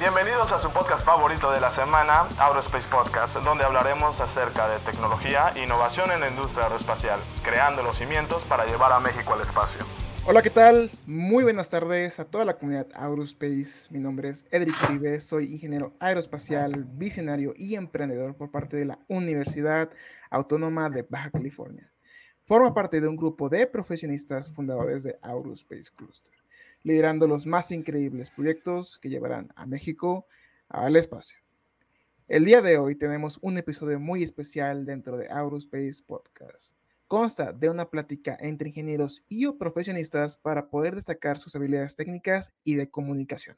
Bienvenidos a su podcast favorito de la semana, Aerospace Podcast, donde hablaremos acerca de tecnología e innovación en la industria aeroespacial, creando los cimientos para llevar a México al espacio. Hola, ¿qué tal? Muy buenas tardes a toda la comunidad Aerospace. Mi nombre es Edric Uribe, soy ingeniero aeroespacial, visionario y emprendedor por parte de la Universidad Autónoma de Baja California. Forma parte de un grupo de profesionistas fundadores de Aerospace Cluster liderando los más increíbles proyectos que llevarán a México al espacio. El día de hoy tenemos un episodio muy especial dentro de Aerospace Podcast. Consta de una plática entre ingenieros y profesionistas para poder destacar sus habilidades técnicas y de comunicación,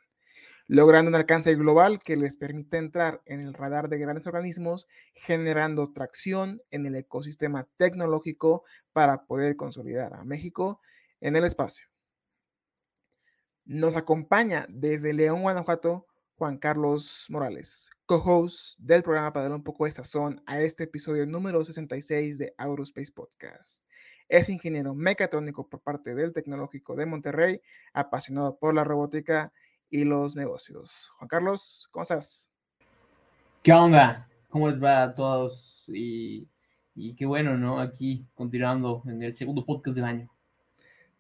logrando un alcance global que les permite entrar en el radar de grandes organismos, generando tracción en el ecosistema tecnológico para poder consolidar a México en el espacio. Nos acompaña desde León, Guanajuato, Juan Carlos Morales, co-host del programa para darle un poco de sazón a este episodio número 66 de Aerospace Podcast. Es ingeniero mecatrónico por parte del Tecnológico de Monterrey, apasionado por la robótica y los negocios. Juan Carlos, ¿cómo estás? ¿Qué onda? ¿Cómo les va a todos? Y, y qué bueno, ¿no? Aquí continuando en el segundo podcast del año.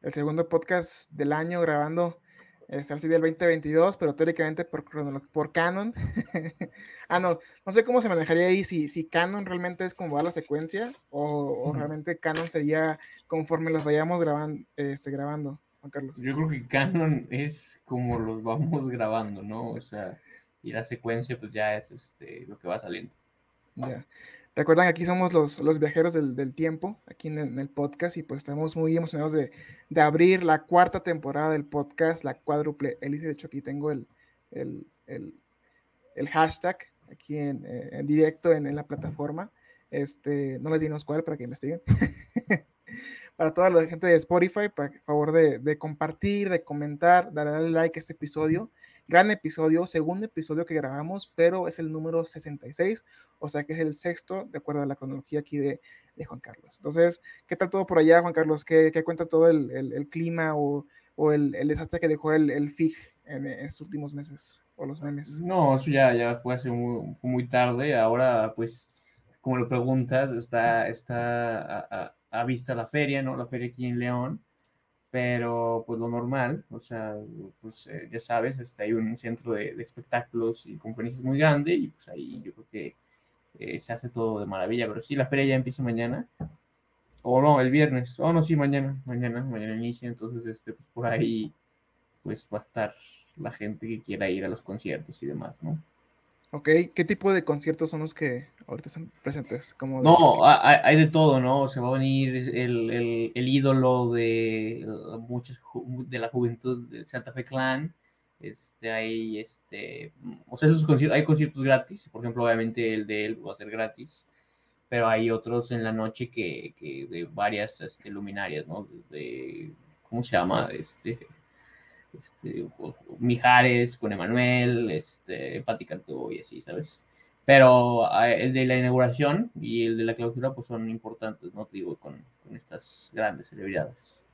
El segundo podcast del año grabando es así del 2022, pero teóricamente por, por Canon. ah, no, no sé cómo se manejaría ahí, si, si Canon realmente es como va la secuencia o, realmente Canon sería conforme los vayamos graban, este, grabando, Juan Carlos. Yo creo que Canon es como los vamos grabando, ¿no? O sea, y la secuencia pues ya es este, lo que va saliendo. Ya. Recuerdan, aquí somos los, los viajeros del, del tiempo, aquí en el, podcast, y pues estamos muy emocionados de, de, abrir la cuarta temporada del podcast, la cuádruple hélice. De hecho, aquí tengo el, el, el hashtag aquí en, en directo en, en, la plataforma. Este, no les dimos cuál para que investiguen. para toda la gente de Spotify, por favor de, de, compartir, de comentar, darle like a este episodio. Gran episodio, segundo episodio que grabamos, pero es el número 66, o sea que es el sexto, de acuerdo a la cronología aquí de, de Juan Carlos. Entonces, ¿qué tal todo por allá, Juan Carlos? ¿Qué, qué cuenta todo el, el, el clima o, o el, el, desastre que dejó el, el FIG en, en, estos últimos meses o los memes? No, eso ya, ya fue hace muy, muy tarde. Ahora, pues, como lo preguntas, está, está a ha visto la feria, ¿no? La feria aquí en León, pero pues lo normal, o sea, pues eh, ya sabes, está hay un centro de, de, espectáculos y conferencias muy grande y pues ahí yo creo que eh, se hace todo de maravilla, pero sí, la feria ya empieza mañana, o no, el viernes, o oh, no, sí, mañana, mañana, mañana inicia, entonces, este, pues por ahí, pues va a estar la gente que quiera ir a los conciertos y demás, ¿no? Ok, ¿qué tipo de conciertos son los que ahorita están presentes? Como de... No, hay, hay, de todo, ¿no? Se va a venir el, el, el ídolo de muchos de la juventud del Santa Fe Clan. Este, hay, este, o sea, esos conciertos, hay conciertos gratis, por ejemplo, obviamente el de él va a ser gratis, pero hay otros en la noche que, que de varias este, luminarias, ¿no? De, ¿Cómo se llama? Este, este, Mijares con Emanuel, este, Pati Cantó y así, ¿sabes? Pero el de la inauguración y el de la clausura pues son importantes, ¿no? Te digo, con, con estas grandes celebridades.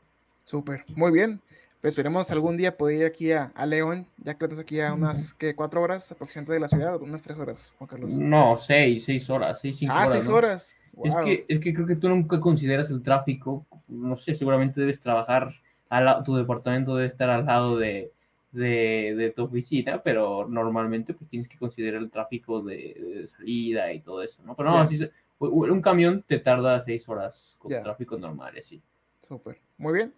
Súper, muy bien. Pues esperemos algún día poder ir aquí a, a León, ya que estás aquí a unas, ¿qué? ¿Cuatro horas aproximadamente de la ciudad? ¿Unas tres horas, Juan Carlos? No, seis, seis horas, seis, cinco ah, horas. seis ¿no? horas. Wow. Es, que, es que creo que tú nunca consideras el tráfico, no sé, seguramente debes trabajar al, tu departamento debe estar al lado de, de, de, tu oficina, pero normalmente pues tienes que considerar el tráfico de, de salida y todo eso, ¿no? Pero no, yeah. así, un camión te tarda seis horas con yeah. tráfico normal, así. Súper, muy bien.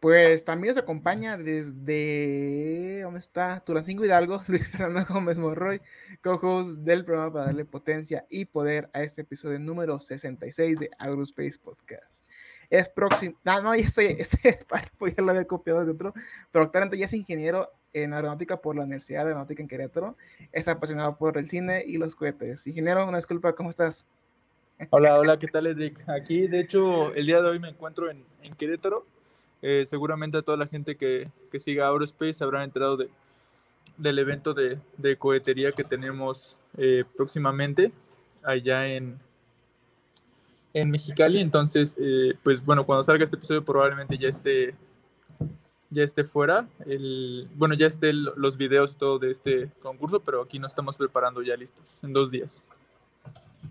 Pues también nos acompaña desde, ¿dónde está? Tulancingo Hidalgo, Luis Fernando Gómez Morroy, co-host del programa para darle potencia y poder a este episodio número 66 de Aerospace Podcast es próximo, no, no, ese, ese pues ya lo copiado de otro, pero actualmente ya es ingeniero en aeronáutica por la Universidad de Aeronáutica en Querétaro, es apasionado por el cine y los cohetes. Ingeniero, una disculpa, ¿cómo estás? Hola, hola, ¿qué tal, Edric? Aquí, de hecho, el día de hoy me encuentro en, en Querétaro. Eh, seguramente a toda la gente que, que siga Aerospace habrán enterado de, del evento de, de, cohetería que tenemos eh, próximamente allá en, en Mexicali. Entonces, eh, pues bueno, cuando salga este episodio probablemente ya esté ya esté fuera, el, bueno, ya estén los videos y todo de este concurso, pero aquí nos estamos preparando ya listos en dos días.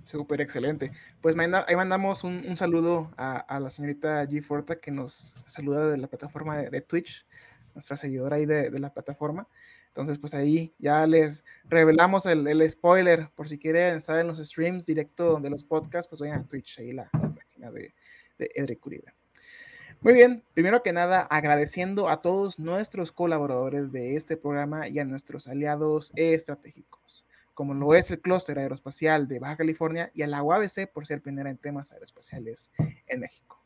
Súper excelente. Pues ahí mandamos un, saludo a, la señorita G. Forta que nos saluda de la plataforma de, Twitch, nuestra seguidora ahí de, la plataforma. Entonces, pues ahí ya les revelamos el, spoiler por si quieren estar en los streams directo de los podcasts, pues vayan a Twitch, ahí la, página de, de Edric Uribe. Muy bien, primero que nada, agradeciendo a todos nuestros colaboradores de este programa y a nuestros aliados estratégicos como lo es el clúster aeroespacial de Baja California y a la UABC por ser pionera en temas aeroespaciales en México.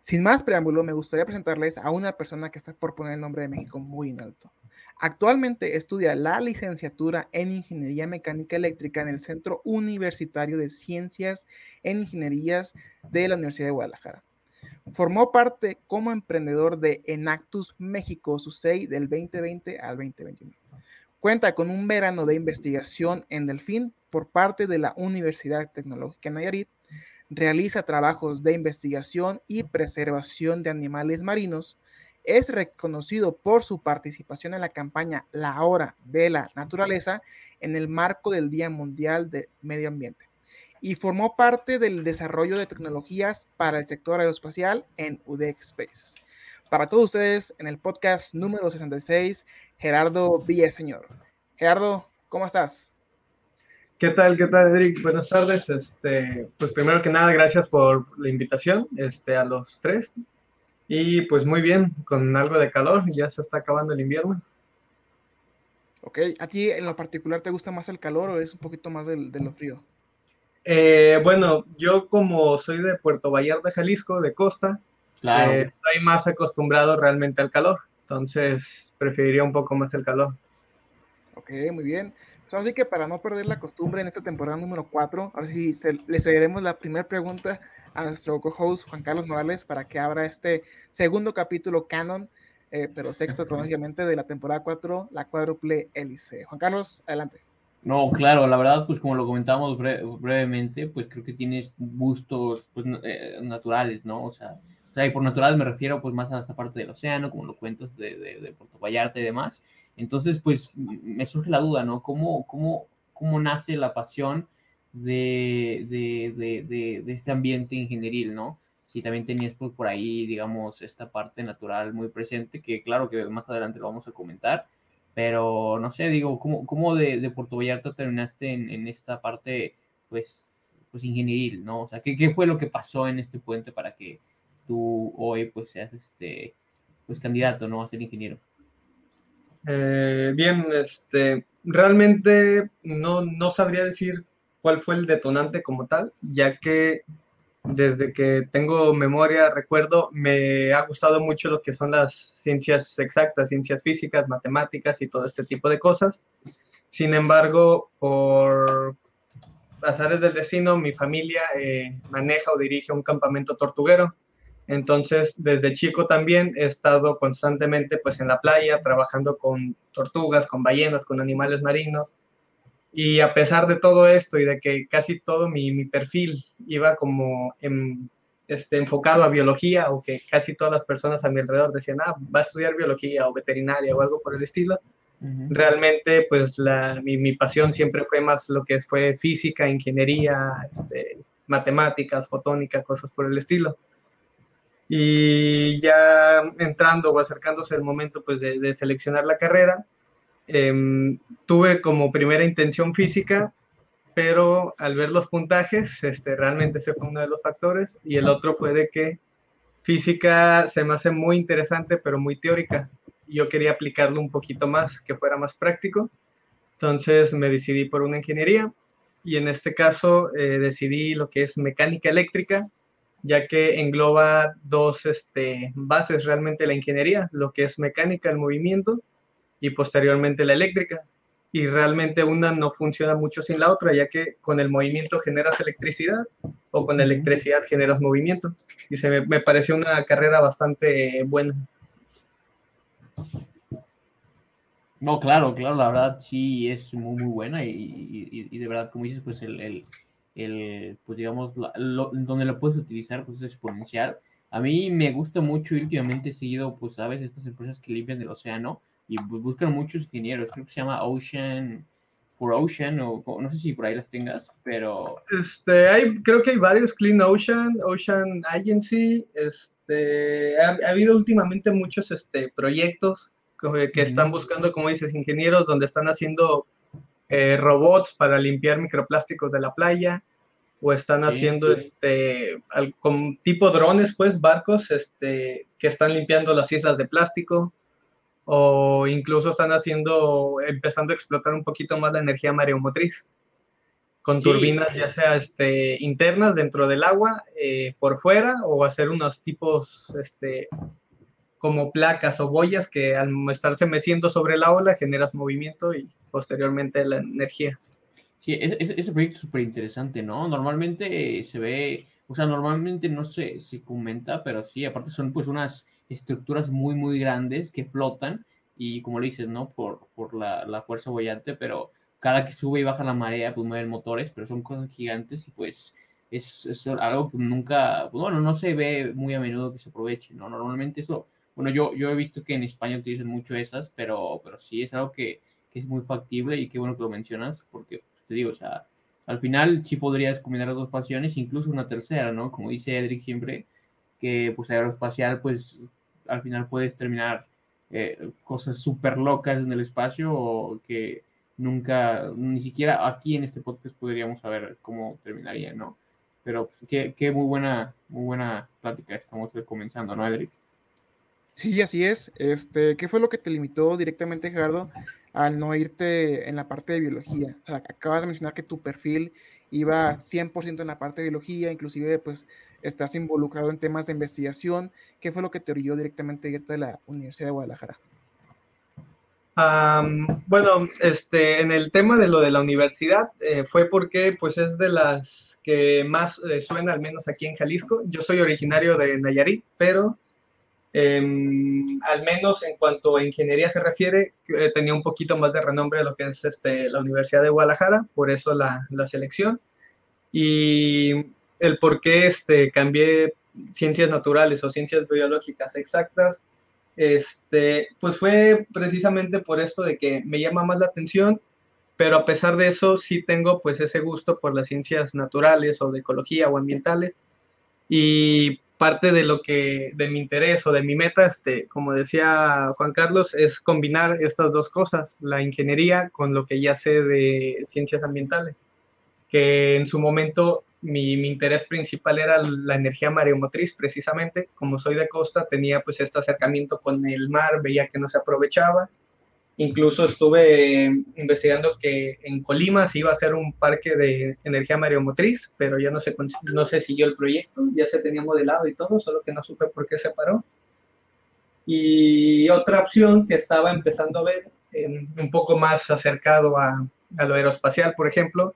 Sin más preámbulo, me gustaría presentarles a una persona que está por poner el nombre de México muy en alto. Actualmente estudia la licenciatura en Ingeniería Mecánica Eléctrica en el Centro Universitario de Ciencias en Ingenierías de la Universidad de Guadalajara. Formó parte como emprendedor de Enactus México, su SEI del 2020 al 2021. Cuenta con un verano de investigación en Delfín por parte de la Universidad Tecnológica Nayarit. Realiza trabajos de investigación y preservación de animales marinos. Es reconocido por su participación en la campaña La Hora de la Naturaleza en el marco del Día Mundial de Medio Ambiente y formó parte del desarrollo de tecnologías para el sector aeroespacial en UDEX Space para todos ustedes en el podcast número 66, Gerardo Villaseñor. Gerardo, ¿cómo estás? ¿Qué tal? ¿Qué tal, Eric? Buenas tardes. Este, pues primero que nada, gracias por la invitación este, a los tres. Y pues muy bien, con algo de calor, ya se está acabando el invierno. Ok, ¿a ti en lo particular te gusta más el calor o es un poquito más de lo frío? Eh, bueno, yo como soy de Puerto Vallarta, Jalisco, de costa, Claro. Eh, estoy más acostumbrado realmente al calor, entonces preferiría un poco más el calor. Ok, muy bien. Así que para no perder la costumbre en esta temporada número 4, ahora sí le cederemos la primera pregunta a nuestro co-host Juan Carlos Morales para que abra este segundo capítulo canon, eh, pero sexto cronológicamente de la temporada 4, la cuádruple hélice. Juan Carlos, adelante. No, claro, la verdad, pues como lo comentamos brevemente, pues creo que tienes gustos pues, eh, naturales, ¿no? O sea, y por natural me refiero pues más a esta parte del océano, como lo cuentas de, de, Puerto Vallarta y demás. Entonces, pues me surge la duda, ¿no? ¿Cómo, cómo, cómo nace la pasión de, de, de, este ambiente ingenieril, ¿no? Si también tenías pues, por ahí, digamos, esta parte natural muy presente, que claro que más adelante lo vamos a comentar, pero no sé, digo, ¿cómo, cómo de, Puerto Vallarta terminaste en, en, esta parte, pues, pues ingenieril, ¿no? O sea, ¿qué, ¿qué fue lo que pasó en este puente para que tú hoy pues seas este pues candidato no a ser ingeniero eh, bien este realmente no, sabría decir cuál fue el detonante como tal ya que desde que tengo memoria recuerdo me ha gustado mucho lo que son las ciencias exactas ciencias físicas matemáticas y todo este tipo de cosas. Sin embargo por azares del destino mi familia eh, maneja o dirige un campamento tortuguero entonces, desde chico también he estado constantemente pues en la playa, trabajando con tortugas, con ballenas, con animales marinos. Y a pesar de todo esto y de que casi todo mi, perfil iba como este, enfocado a biología o que casi todas las personas a mi alrededor decían, ah, va a estudiar biología o veterinaria o algo por el estilo, realmente pues la, mi, mi, pasión siempre fue más lo que fue física, ingeniería, este, matemáticas, fotónica, cosas por el estilo. Y ya entrando o acercándose el momento pues, de, seleccionar la carrera, em, tuve como primera intención física, pero al ver los puntajes, este, realmente ese fue uno de los factores. Y el otro fue de que física se me hace muy interesante, pero muy teórica. Yo quería aplicarlo un poquito más, que fuera más práctico. Entonces me decidí por una ingeniería y en este caso eh, decidí lo que es mecánica eléctrica ya que engloba dos este, bases realmente la ingeniería, lo que es mecánica, el movimiento, y posteriormente la eléctrica. Y realmente una no funciona mucho sin la otra, ya que con el movimiento generas electricidad o con electricidad generas movimiento. Y se me, me pareció una carrera bastante buena. No, claro, claro, la verdad sí es muy, muy buena y, y, de verdad, como dices, pues el, el, pues digamos, donde lo puedes utilizar, pues es exponencial. A mí me gusta mucho y últimamente he seguido, pues, sabes, estas empresas que limpian el océano y buscan muchos ingenieros. Creo que se llama Ocean for Ocean, o no sé si por ahí las tengas, pero... Este, hay, creo que hay varios, Clean Ocean, Ocean Agency, este, ha, habido últimamente muchos este, proyectos que, están buscando, como dices, ingenieros, donde están haciendo eh, robots para limpiar microplásticos de la playa, o están haciendo este con tipo drones, pues barcos este que están limpiando las islas de plástico o incluso están haciendo empezando a explotar un poquito más la energía mareomotriz con turbinas ya sea este internas dentro del agua eh, por fuera o hacer unos tipos este como placas o boyas que al estarse meciendo sobre la ola generas movimiento y posteriormente la energía. Sí, ese, proyecto es súper interesante, ¿no? Normalmente se ve, o sea, normalmente no se, se comenta, pero sí, aparte son pues unas estructuras muy, muy grandes que flotan y como le dices, ¿no? Por, por la, la fuerza bollante, pero cada que sube y baja la marea, pues mueven motores, pero son cosas gigantes y pues es, es, algo que nunca, bueno, no se ve muy a menudo que se aproveche, ¿no? Normalmente eso, bueno, yo, yo he visto que en España utilizan mucho esas, pero, pero sí es algo que, que es muy factible y qué bueno que lo mencionas, porque te digo, o sea, al final sí podrías combinar dos pasiones, incluso una tercera, ¿no? Como dice Edric siempre, que pues aeroespacial, pues al final puedes terminar eh, cosas súper locas en el espacio o que nunca, ni siquiera aquí en este podcast podríamos saber cómo terminaría, ¿no? Pero pues, qué, qué, muy buena, muy buena plática estamos comenzando, ¿no, Edric? Sí, así es. Este, ¿qué fue lo que te limitó directamente, Gerardo, al no irte en la parte de biología. acabas de mencionar que tu perfil iba 100% en la parte de biología, inclusive pues estás involucrado en temas de investigación. ¿Qué fue lo que te orilló directamente a irte de la Universidad de Guadalajara? bueno, este, en el tema de lo de la universidad eh, fue porque pues es de las que más eh, suena, al menos aquí en Jalisco. Yo soy originario de Nayarit, pero Em, al menos en cuanto a ingeniería se refiere, eh, tenía un poquito más de renombre lo que es este, la Universidad de Guadalajara, por eso la, la selección. Y el por qué este, cambié ciencias naturales o ciencias biológicas exactas, este, pues fue precisamente por esto de que me llama más la atención, pero a pesar de eso sí tengo pues ese gusto por las ciencias naturales o de ecología o ambientales. Y parte de lo que, de mi interés o de mi meta, este, como decía Juan Carlos, es combinar estas dos cosas, la ingeniería con lo que ya sé de ciencias ambientales, que en su momento mi, mi interés principal era la energía mareomotriz, precisamente, como soy de costa, tenía pues este acercamiento con el mar, veía que no se aprovechaba, Incluso estuve investigando que en Colima se iba a hacer un parque de energía mareomotriz, pero ya no se, no se siguió el proyecto, ya se tenía modelado y todo, solo que no supe por qué se paró. Y otra opción que estaba empezando a ver, un poco más acercado a, a, lo aeroespacial, por ejemplo,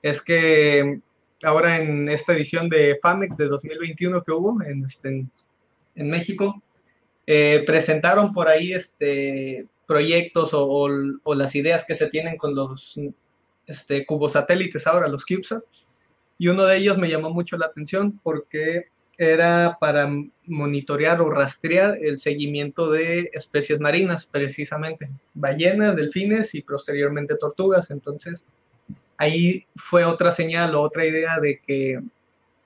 es que ahora en esta edición de FAMEX de 2021 que hubo en, este, en, México, eh, presentaron por ahí este, proyectos o, las ideas que se tienen con los este, cubosatélites ahora, los CubeSat. Y uno de ellos me llamó mucho la atención porque era para monitorear o rastrear el seguimiento de especies marinas, precisamente, ballenas, delfines y posteriormente tortugas. Entonces, ahí fue otra señal o otra idea de que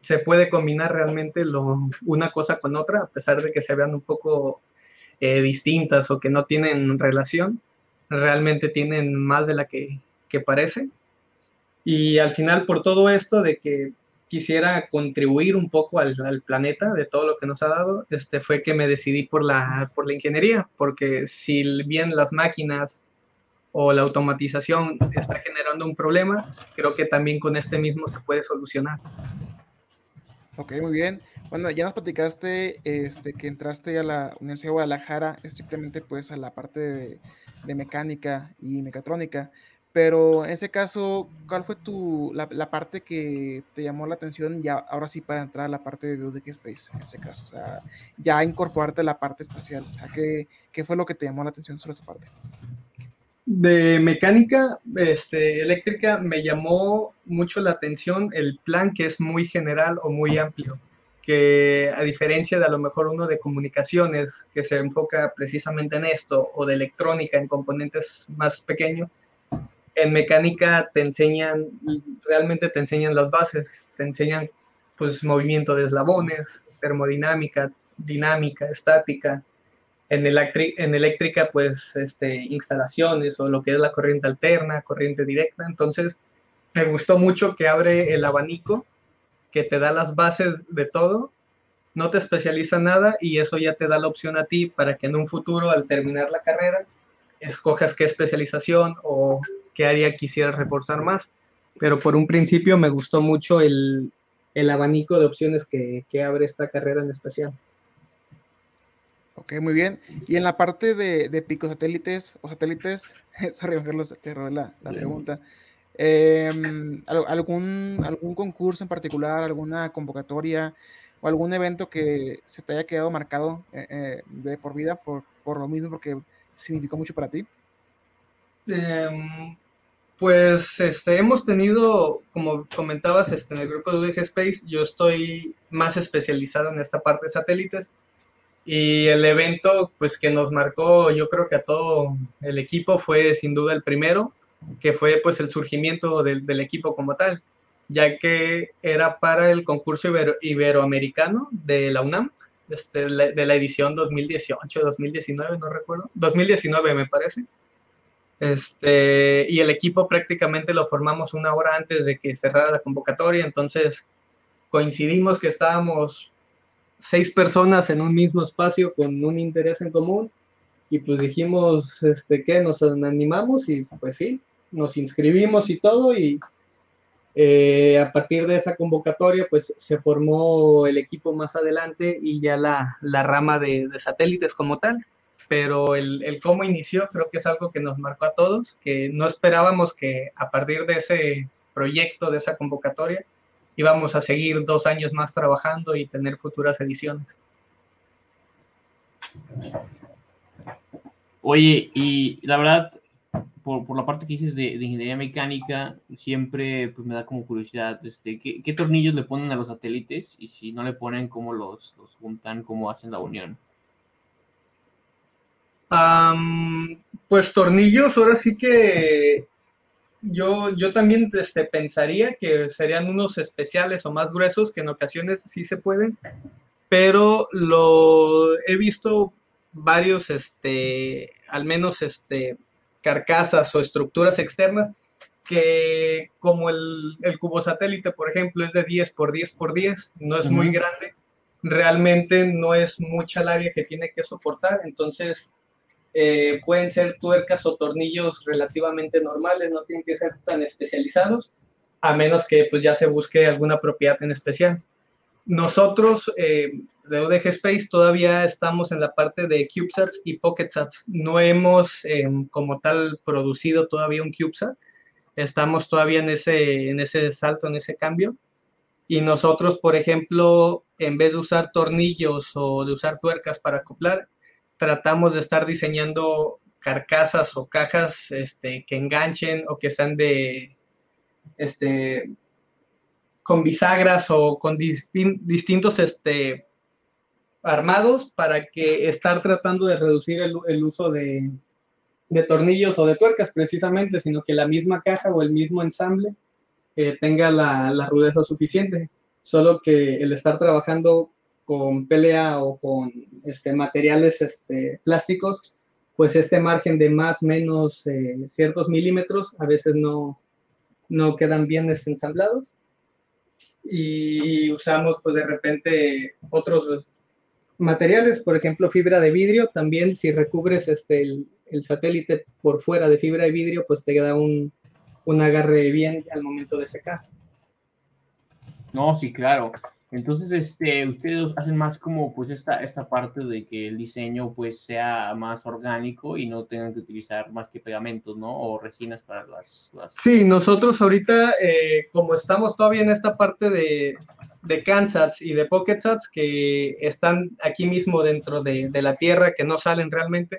se puede combinar realmente lo, una cosa con otra, a pesar de que se vean un poco eh, distintas o que no tienen relación, realmente tienen más de la que, que parece. Y al final, por todo esto de que quisiera contribuir un poco al, al, planeta de todo lo que nos ha dado, este fue que me decidí por la, por la ingeniería, porque si bien las máquinas o la automatización está generando un problema, creo que también con este mismo se puede solucionar. Ok, muy bien. Bueno, ya nos platicaste este, que entraste a la Universidad de Guadalajara estrictamente pues a la parte de, mecánica y mecatrónica, pero en ese caso, ¿cuál fue tu, la, parte que te llamó la atención ya ahora sí para entrar a la parte de UDK Space en ese caso? O sea, ya incorporarte a la parte espacial. ¿qué, ¿Qué fue lo que te llamó la atención sobre esa parte? De mecánica este, eléctrica me llamó mucho la atención el plan que es muy general o muy amplio. que a diferencia de a lo mejor uno de comunicaciones que se enfoca precisamente en esto o de electrónica en componentes más pequeños, en mecánica te enseñan, realmente te enseñan las bases, te enseñan pues movimiento de eslabones, termodinámica, dinámica, estática, en, eléctrica pues este, instalaciones o lo que es la corriente alterna, corriente directa, entonces me gustó mucho que abre el abanico, que te da las bases de todo, no te especializa nada y eso ya te da la opción a ti para que en un futuro al terminar la carrera escojas qué especialización o qué área quisieras reforzar más. Pero por un principio me gustó mucho el, abanico de opciones que, abre esta carrera en especial. Ok, muy bien. Y en la parte de, de picosatélites o satélites, sorry, Carlos, te robé la, la pregunta. Em, algún, ¿Algún concurso en particular, alguna convocatoria o algún evento que se te haya quedado marcado eh, eh, de por vida por, por, lo mismo, porque significó mucho para ti? Em, pues este, hemos tenido, como comentabas, este, en el grupo de UDG Space, yo estoy más especializado en esta parte de satélites y el evento pues que nos marcó yo creo que a todo el equipo fue sin duda el primero que fue pues el surgimiento del, equipo como tal, ya que era para el concurso iberoamericano de la UNAM, este, de la edición 2018, 2019, no recuerdo, 2019 me parece. Este, y el equipo prácticamente lo formamos una hora antes de que cerrara la convocatoria, entonces coincidimos que estábamos seis personas en un mismo espacio con un interés en común y pues dijimos este que nos animamos y pues sí, nos inscribimos y todo y eh, a partir de esa convocatoria pues se formó el equipo más adelante y ya la, rama de, satélites como tal. Pero el, el, cómo inició creo que es algo que nos marcó a todos, que no esperábamos que a partir de ese proyecto, de esa convocatoria, íbamos a seguir dos años más trabajando y tener futuras ediciones. Oye, y la verdad, por, por, la parte que dices de, ingeniería mecánica, siempre pues, me da como curiosidad, este, ¿qué, tornillos le ponen a los satélites? Y si no le ponen, ¿cómo los, los juntan? ¿Cómo hacen la unión? pues tornillos, ahora sí que yo, yo también este, pensaría que serían unos especiales o más gruesos, que en ocasiones sí se pueden, pero lo he visto varios, este, al menos este, carcasas o estructuras externas que como el, el cubo satélite, por ejemplo, es de 10 por 10 por 10, no es muy grande, realmente no es mucha el área que tiene que soportar, entonces eh, pueden ser tuercas o tornillos relativamente normales, no tienen que ser tan especializados, a menos que pues ya se busque alguna propiedad en especial. Nosotros, eh, de UDG Space todavía estamos en la parte de CubeSats y PocketSats. No hemos em, como tal producido todavía un CubeSat. Estamos todavía en ese, en ese salto, en ese cambio. Y nosotros, por ejemplo, en vez de usar tornillos o de usar tuercas para acoplar, tratamos de estar diseñando carcasas o cajas este, que enganchen o que sean de, este, con bisagras o con distintos este, armados para que estar tratando de reducir el, uso de, tornillos o de tuercas precisamente, sino que la misma caja o el mismo ensamble eh, tenga la, rudeza suficiente. Solo que el estar trabajando con PLA o con este, materiales este, plásticos, pues este margen de más menos eh, ciertos milímetros a veces no, no quedan bien ensamblados y usamos pues de repente otros materiales, por ejemplo, fibra de vidrio, también si recubres este, el, satélite por fuera de fibra de vidrio, pues te queda un, un agarre bien al momento de secar. No, sí, claro. Entonces, este, ustedes hacen más como pues esta, esta parte de que el diseño pues sea más orgánico y no tengan que utilizar más que pegamentos, ¿no? O resinas para las... Sí, nosotros ahorita, eh, como estamos todavía en esta parte de, de CANSATs y de PocketSats que están aquí mismo dentro de, la Tierra, que no salen realmente,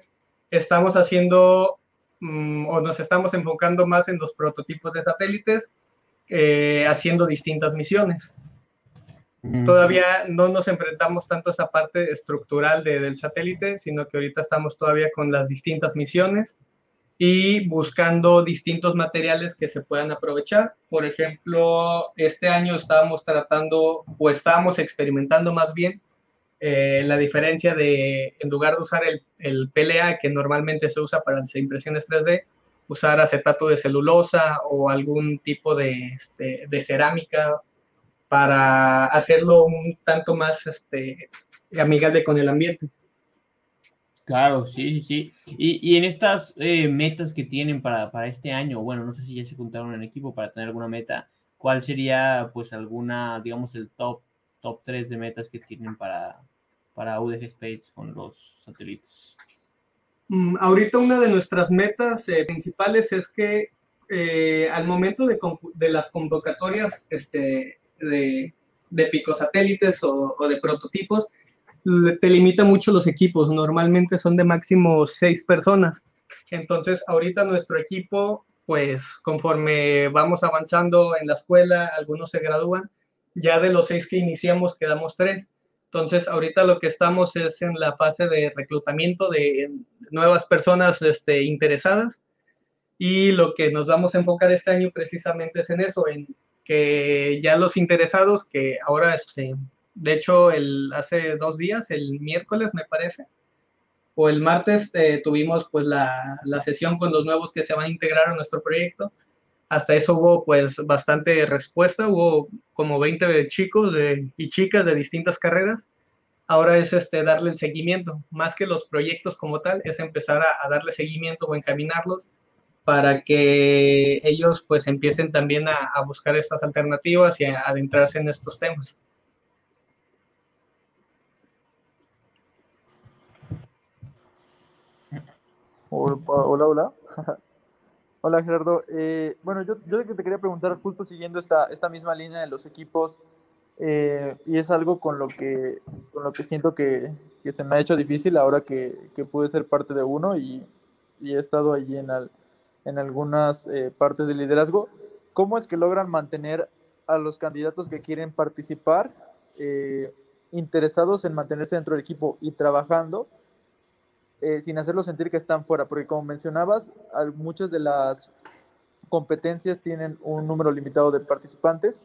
estamos haciendo mm, o nos estamos enfocando más en los prototipos de satélites, eh, haciendo distintas misiones Todavía no nos enfrentamos tanto a esa parte estructural del satélite, sino que ahorita estamos todavía con las distintas misiones y buscando distintos materiales que se puedan aprovechar. Por ejemplo, este año estábamos tratando o estábamos experimentando más bien eh, la diferencia de, en lugar de usar el, el, PLA que normalmente se usa para las impresiones 3D, usar acetato de celulosa o algún tipo de, este, de cerámica para hacerlo un tanto más este, amigable con el ambiente. Claro, sí, sí, sí. Y, y en estas eh, metas que tienen para, para, este año, bueno, no sé si ya se juntaron en equipo para tener alguna meta, ¿cuál sería pues alguna, digamos, el top, top 3 de metas que tienen para, para UDG Space con los satélites? Mm, ahorita una de nuestras metas eh, principales es que eh, al momento de, de, las convocatorias este, de, de picosatélites o, o de prototipos, te limita mucho los equipos. Normalmente son de máximo seis personas. Entonces, ahorita nuestro equipo, pues conforme vamos avanzando en la escuela, algunos se gradúan, ya de los seis que iniciamos quedamos tres. Entonces, ahorita lo que estamos es en la fase de reclutamiento de nuevas personas este, interesadas y lo que nos vamos a enfocar este año precisamente es en eso, en que ya los interesados que ahora este, de hecho, el, hace dos días, el miércoles me parece, o el martes, eh, tuvimos pues la, la, sesión con los nuevos que se van a integrar a nuestro proyecto. Hasta eso hubo pues bastante respuesta, hubo como 20 chicos y chicas de distintas carreras. Ahora es este, darle el seguimiento, más que los proyectos como tal, es empezar a, a darle seguimiento o encaminarlos para que ellos pues empiecen también a, buscar estas alternativas y a adentrarse en estos temas. Hola, hola. hola Gerardo. Eh, bueno, yo, yo te quería preguntar, justo siguiendo esta, esta misma línea de los equipos, eh, y es algo con lo que, con lo que siento que, que se me ha hecho difícil ahora que, que pude ser parte de uno y, y he estado allí en, al, en algunas eh, partes del liderazgo. ¿Cómo es que logran mantener a los candidatos que quieren participar interesados en mantenerse dentro del equipo y trabajando? eh, sin hacerlos sentir que están fuera, porque como mencionabas, muchas de las competencias tienen un número limitado de participantes,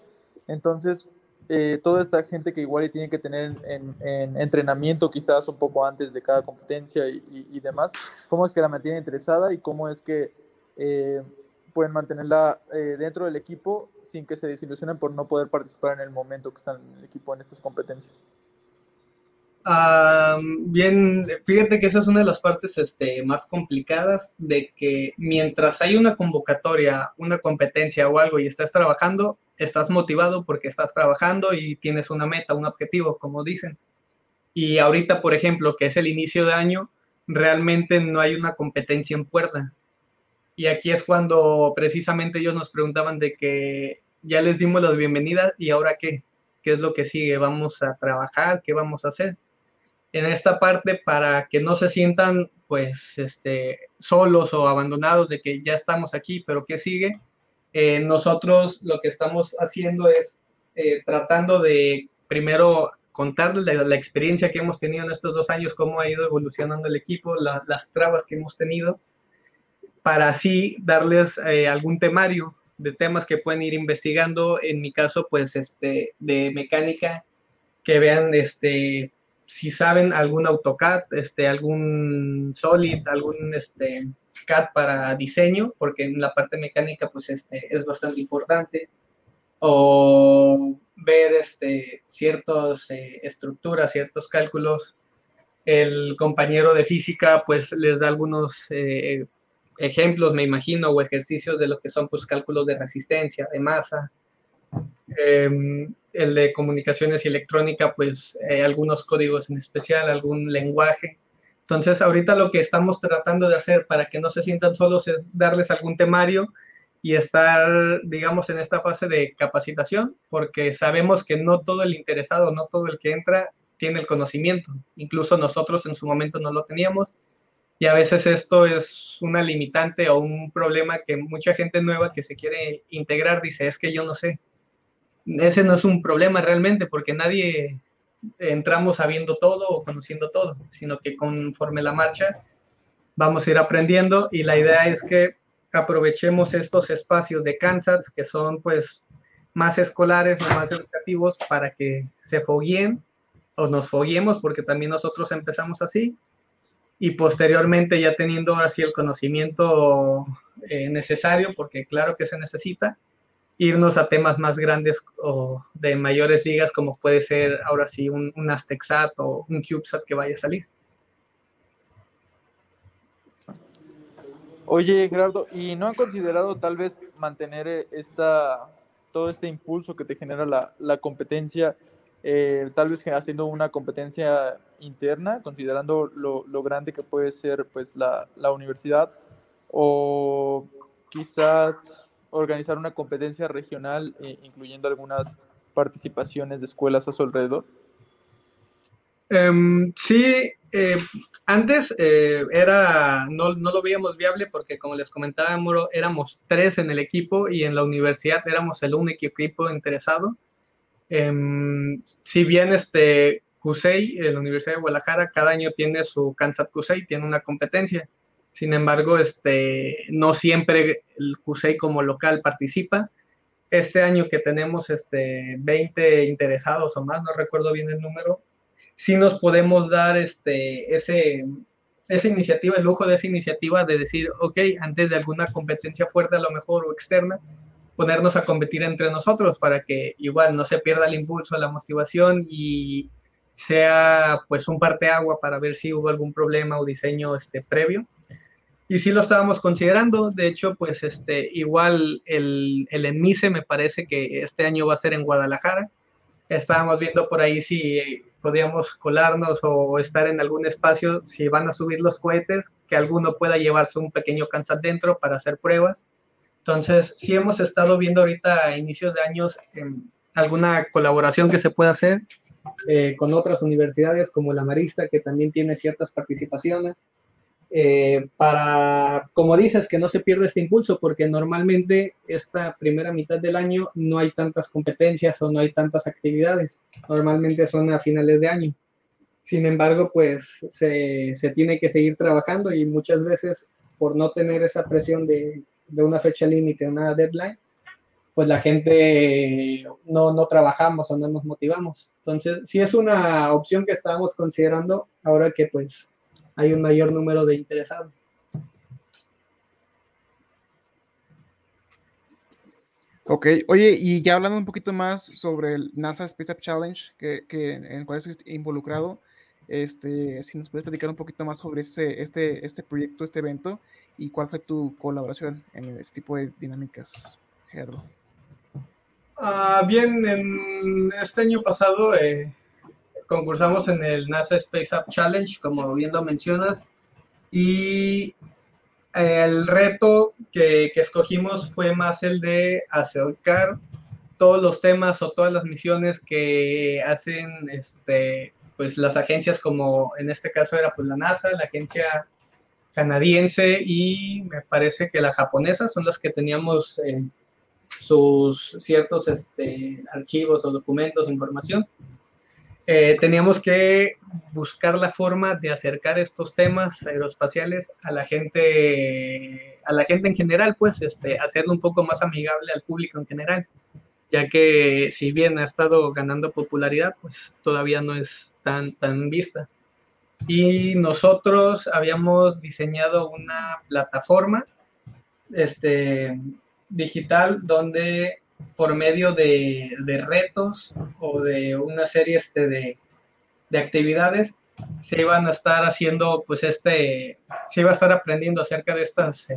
entonces eh, toda esta gente que igual tiene que tener en, en, entrenamiento quizás un poco antes de cada competencia y, y, y, demás, ¿cómo es que la mantiene interesada y cómo es que eh, pueden mantenerla eh, dentro del equipo sin que se desilusionen por no poder participar en el momento que están en el equipo en estas competencias? Uh, bien, fíjate que esa es una de las partes este, más complicadas de que mientras hay una convocatoria, una competencia o algo y estás trabajando, estás motivado porque estás trabajando y tienes una meta, un objetivo, como dicen. Y ahorita, por ejemplo, que es el inicio de año, realmente no hay una competencia en puerta. Y aquí es cuando precisamente ellos nos preguntaban de que ya les dimos las bienvenidas y ahora qué, qué es lo que sigue, vamos a trabajar, qué vamos a hacer en esta parte para que no se sientan pues este, solos o abandonados de que ya estamos aquí, pero ¿qué sigue? Eh, nosotros lo que estamos haciendo es eh, tratando de primero contarles la, experiencia que hemos tenido en estos dos años, cómo ha ido evolucionando el equipo, la, las trabas que hemos tenido, para así darles eh, algún temario de temas que pueden ir investigando, en mi caso, pues, este, de mecánica, que vean, este, si saben algún AutoCAD, este, algún Solid, algún este, CAD para diseño, porque en la parte mecánica pues este, es bastante importante, o ver este, ciertas eh, estructuras, ciertos cálculos. El compañero de física pues les da algunos eh, ejemplos, me imagino, o ejercicios de lo que son pues cálculos de resistencia, de masa. Eh, el de comunicaciones y electrónica, pues eh, algunos códigos en especial, algún lenguaje. Entonces, ahorita lo que estamos tratando de hacer para que no se sientan solos es darles algún temario y estar, digamos, en esta fase de capacitación, porque sabemos que no todo el interesado, no todo el que entra tiene el conocimiento. Incluso nosotros en su momento no lo teníamos. Y a veces esto es una limitante o un problema que mucha gente nueva que se quiere integrar dice, es que yo no sé ese no es un problema realmente porque nadie entramos sabiendo todo o conociendo todo, sino que conforme la marcha vamos a ir aprendiendo y la idea es que aprovechemos estos espacios de Kansas que son pues más escolares o más educativos para que se fogueen o nos foguemos porque también nosotros empezamos así y posteriormente ya teniendo ahora sí el conocimiento eh, necesario porque claro que se necesita irnos a temas más grandes o de mayores ligas como puede ser ahora sí un, un Aztexat o un CubeSat que vaya a salir. Oye, Gerardo, ¿y no han considerado tal vez mantener eh, esta, todo este impulso que te genera la, la competencia, eh, tal vez haciendo una competencia interna, considerando lo, lo grande que puede ser pues, la, la universidad, o quizás organizar una competencia regional, eh, incluyendo algunas participaciones de escuelas a su alrededor? Um, sí, eh, antes era, no, no, lo veíamos viable porque como les comentaba, Moro, éramos tres en el equipo y en la universidad éramos el único equipo interesado. Um, si bien este CUSEI, la Universidad de Guadalajara, cada año tiene su Kansas CUSEI, tiene una competencia. Sin embargo, este, no siempre el CUSEI como local participa. Este año que tenemos este, 20 interesados o más, no recuerdo bien el número, sí nos podemos dar este, ese, esa iniciativa, el lujo de esa iniciativa de decir, ok, antes de alguna competencia fuerte a lo mejor o externa, ponernos a competir entre nosotros para que igual no se pierda el impulso, la motivación y sea pues un parteagua para ver si hubo algún problema o diseño este, previo. Y sí lo estábamos considerando, de hecho, pues este, igual el, el ENMICE me parece que este año va a ser en Guadalajara. Estábamos viendo por ahí si podíamos colarnos o estar en algún espacio, si van a subir los cohetes, que alguno pueda llevarse un pequeño Kansas dentro para hacer pruebas. Entonces, sí hemos estado viendo ahorita a inicios de años alguna colaboración que se pueda hacer eh, con otras universidades como la Marista, que también tiene ciertas participaciones. Eh, para, como dices, que no se pierda este impulso, porque normalmente esta primera mitad del año no hay tantas competencias o no hay tantas actividades, normalmente son a finales de año. Sin embargo, pues se, se tiene que seguir trabajando y muchas veces por no tener esa presión de, de una fecha límite, una deadline, pues la gente no, no trabajamos o no nos motivamos. Entonces, sí es una opción que estábamos considerando ahora que pues hay un mayor número de interesados. Ok, oye, y ya hablando un poquito más sobre el NASA Space Up Challenge, que, en el cual estoy involucrado, este, si nos puedes platicar un poquito más sobre este, este, este proyecto, este evento, y cuál fue tu colaboración en este tipo de dinámicas, Gerardo. Uh, bien, en este año pasado eh, concursamos en el NASA Space Up Challenge, como bien mencionas, y el reto que, que, escogimos fue más el de acercar todos los temas o todas las misiones que hacen este, pues las agencias como en este caso era pues la NASA, la agencia canadiense y me parece que la japonesa son las que teníamos eh, sus ciertos este, archivos o documentos, información. Eh, teníamos que buscar la forma de acercar estos temas aeroespaciales a la gente, a la gente en general, pues, este, hacerlo un poco más amigable al público en general, ya que si bien ha estado ganando popularidad, pues todavía no es tan, tan vista. Y nosotros habíamos diseñado una plataforma este, digital donde por medio de, de, retos o de una serie este de, de, actividades se iban a estar haciendo pues este se iba a estar aprendiendo acerca de estas eh,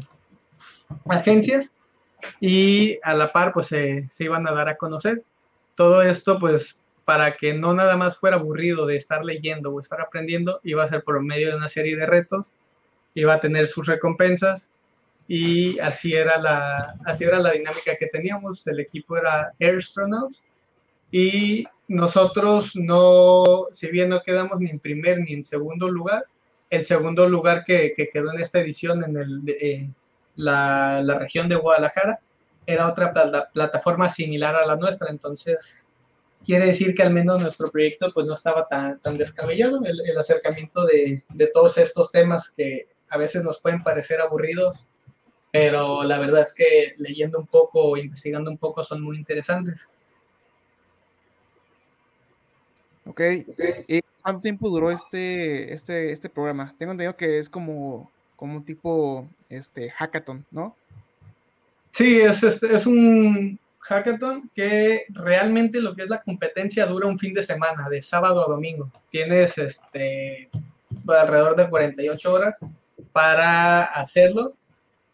agencias y a la par pues eh, se iban a dar a conocer todo esto pues para que no nada más fuera aburrido de estar leyendo o estar aprendiendo iba a ser por medio de una serie de retos iba a tener sus recompensas y así era la, así era la dinámica que teníamos. El equipo era Astronauts y nosotros no, si bien no quedamos ni en primer ni en segundo lugar, el segundo lugar que, que quedó en esta edición en el, la, la, región de Guadalajara era otra plataforma similar a la nuestra, entonces quiere decir que al menos nuestro proyecto pues no estaba tan, tan descabellado, el, el acercamiento de, de, todos estos temas que a veces nos pueden parecer aburridos, pero la verdad es que leyendo un poco, investigando un poco son muy interesantes. Ok, ¿y cuánto tiempo duró este, este, este programa? Tengo entendido que es como, como tipo este, hackathon, ¿no? Sí, es, es, un, hackathon que realmente lo que es la competencia dura un fin de semana, de sábado a domingo. Tienes este, alrededor de 48 horas para hacerlo,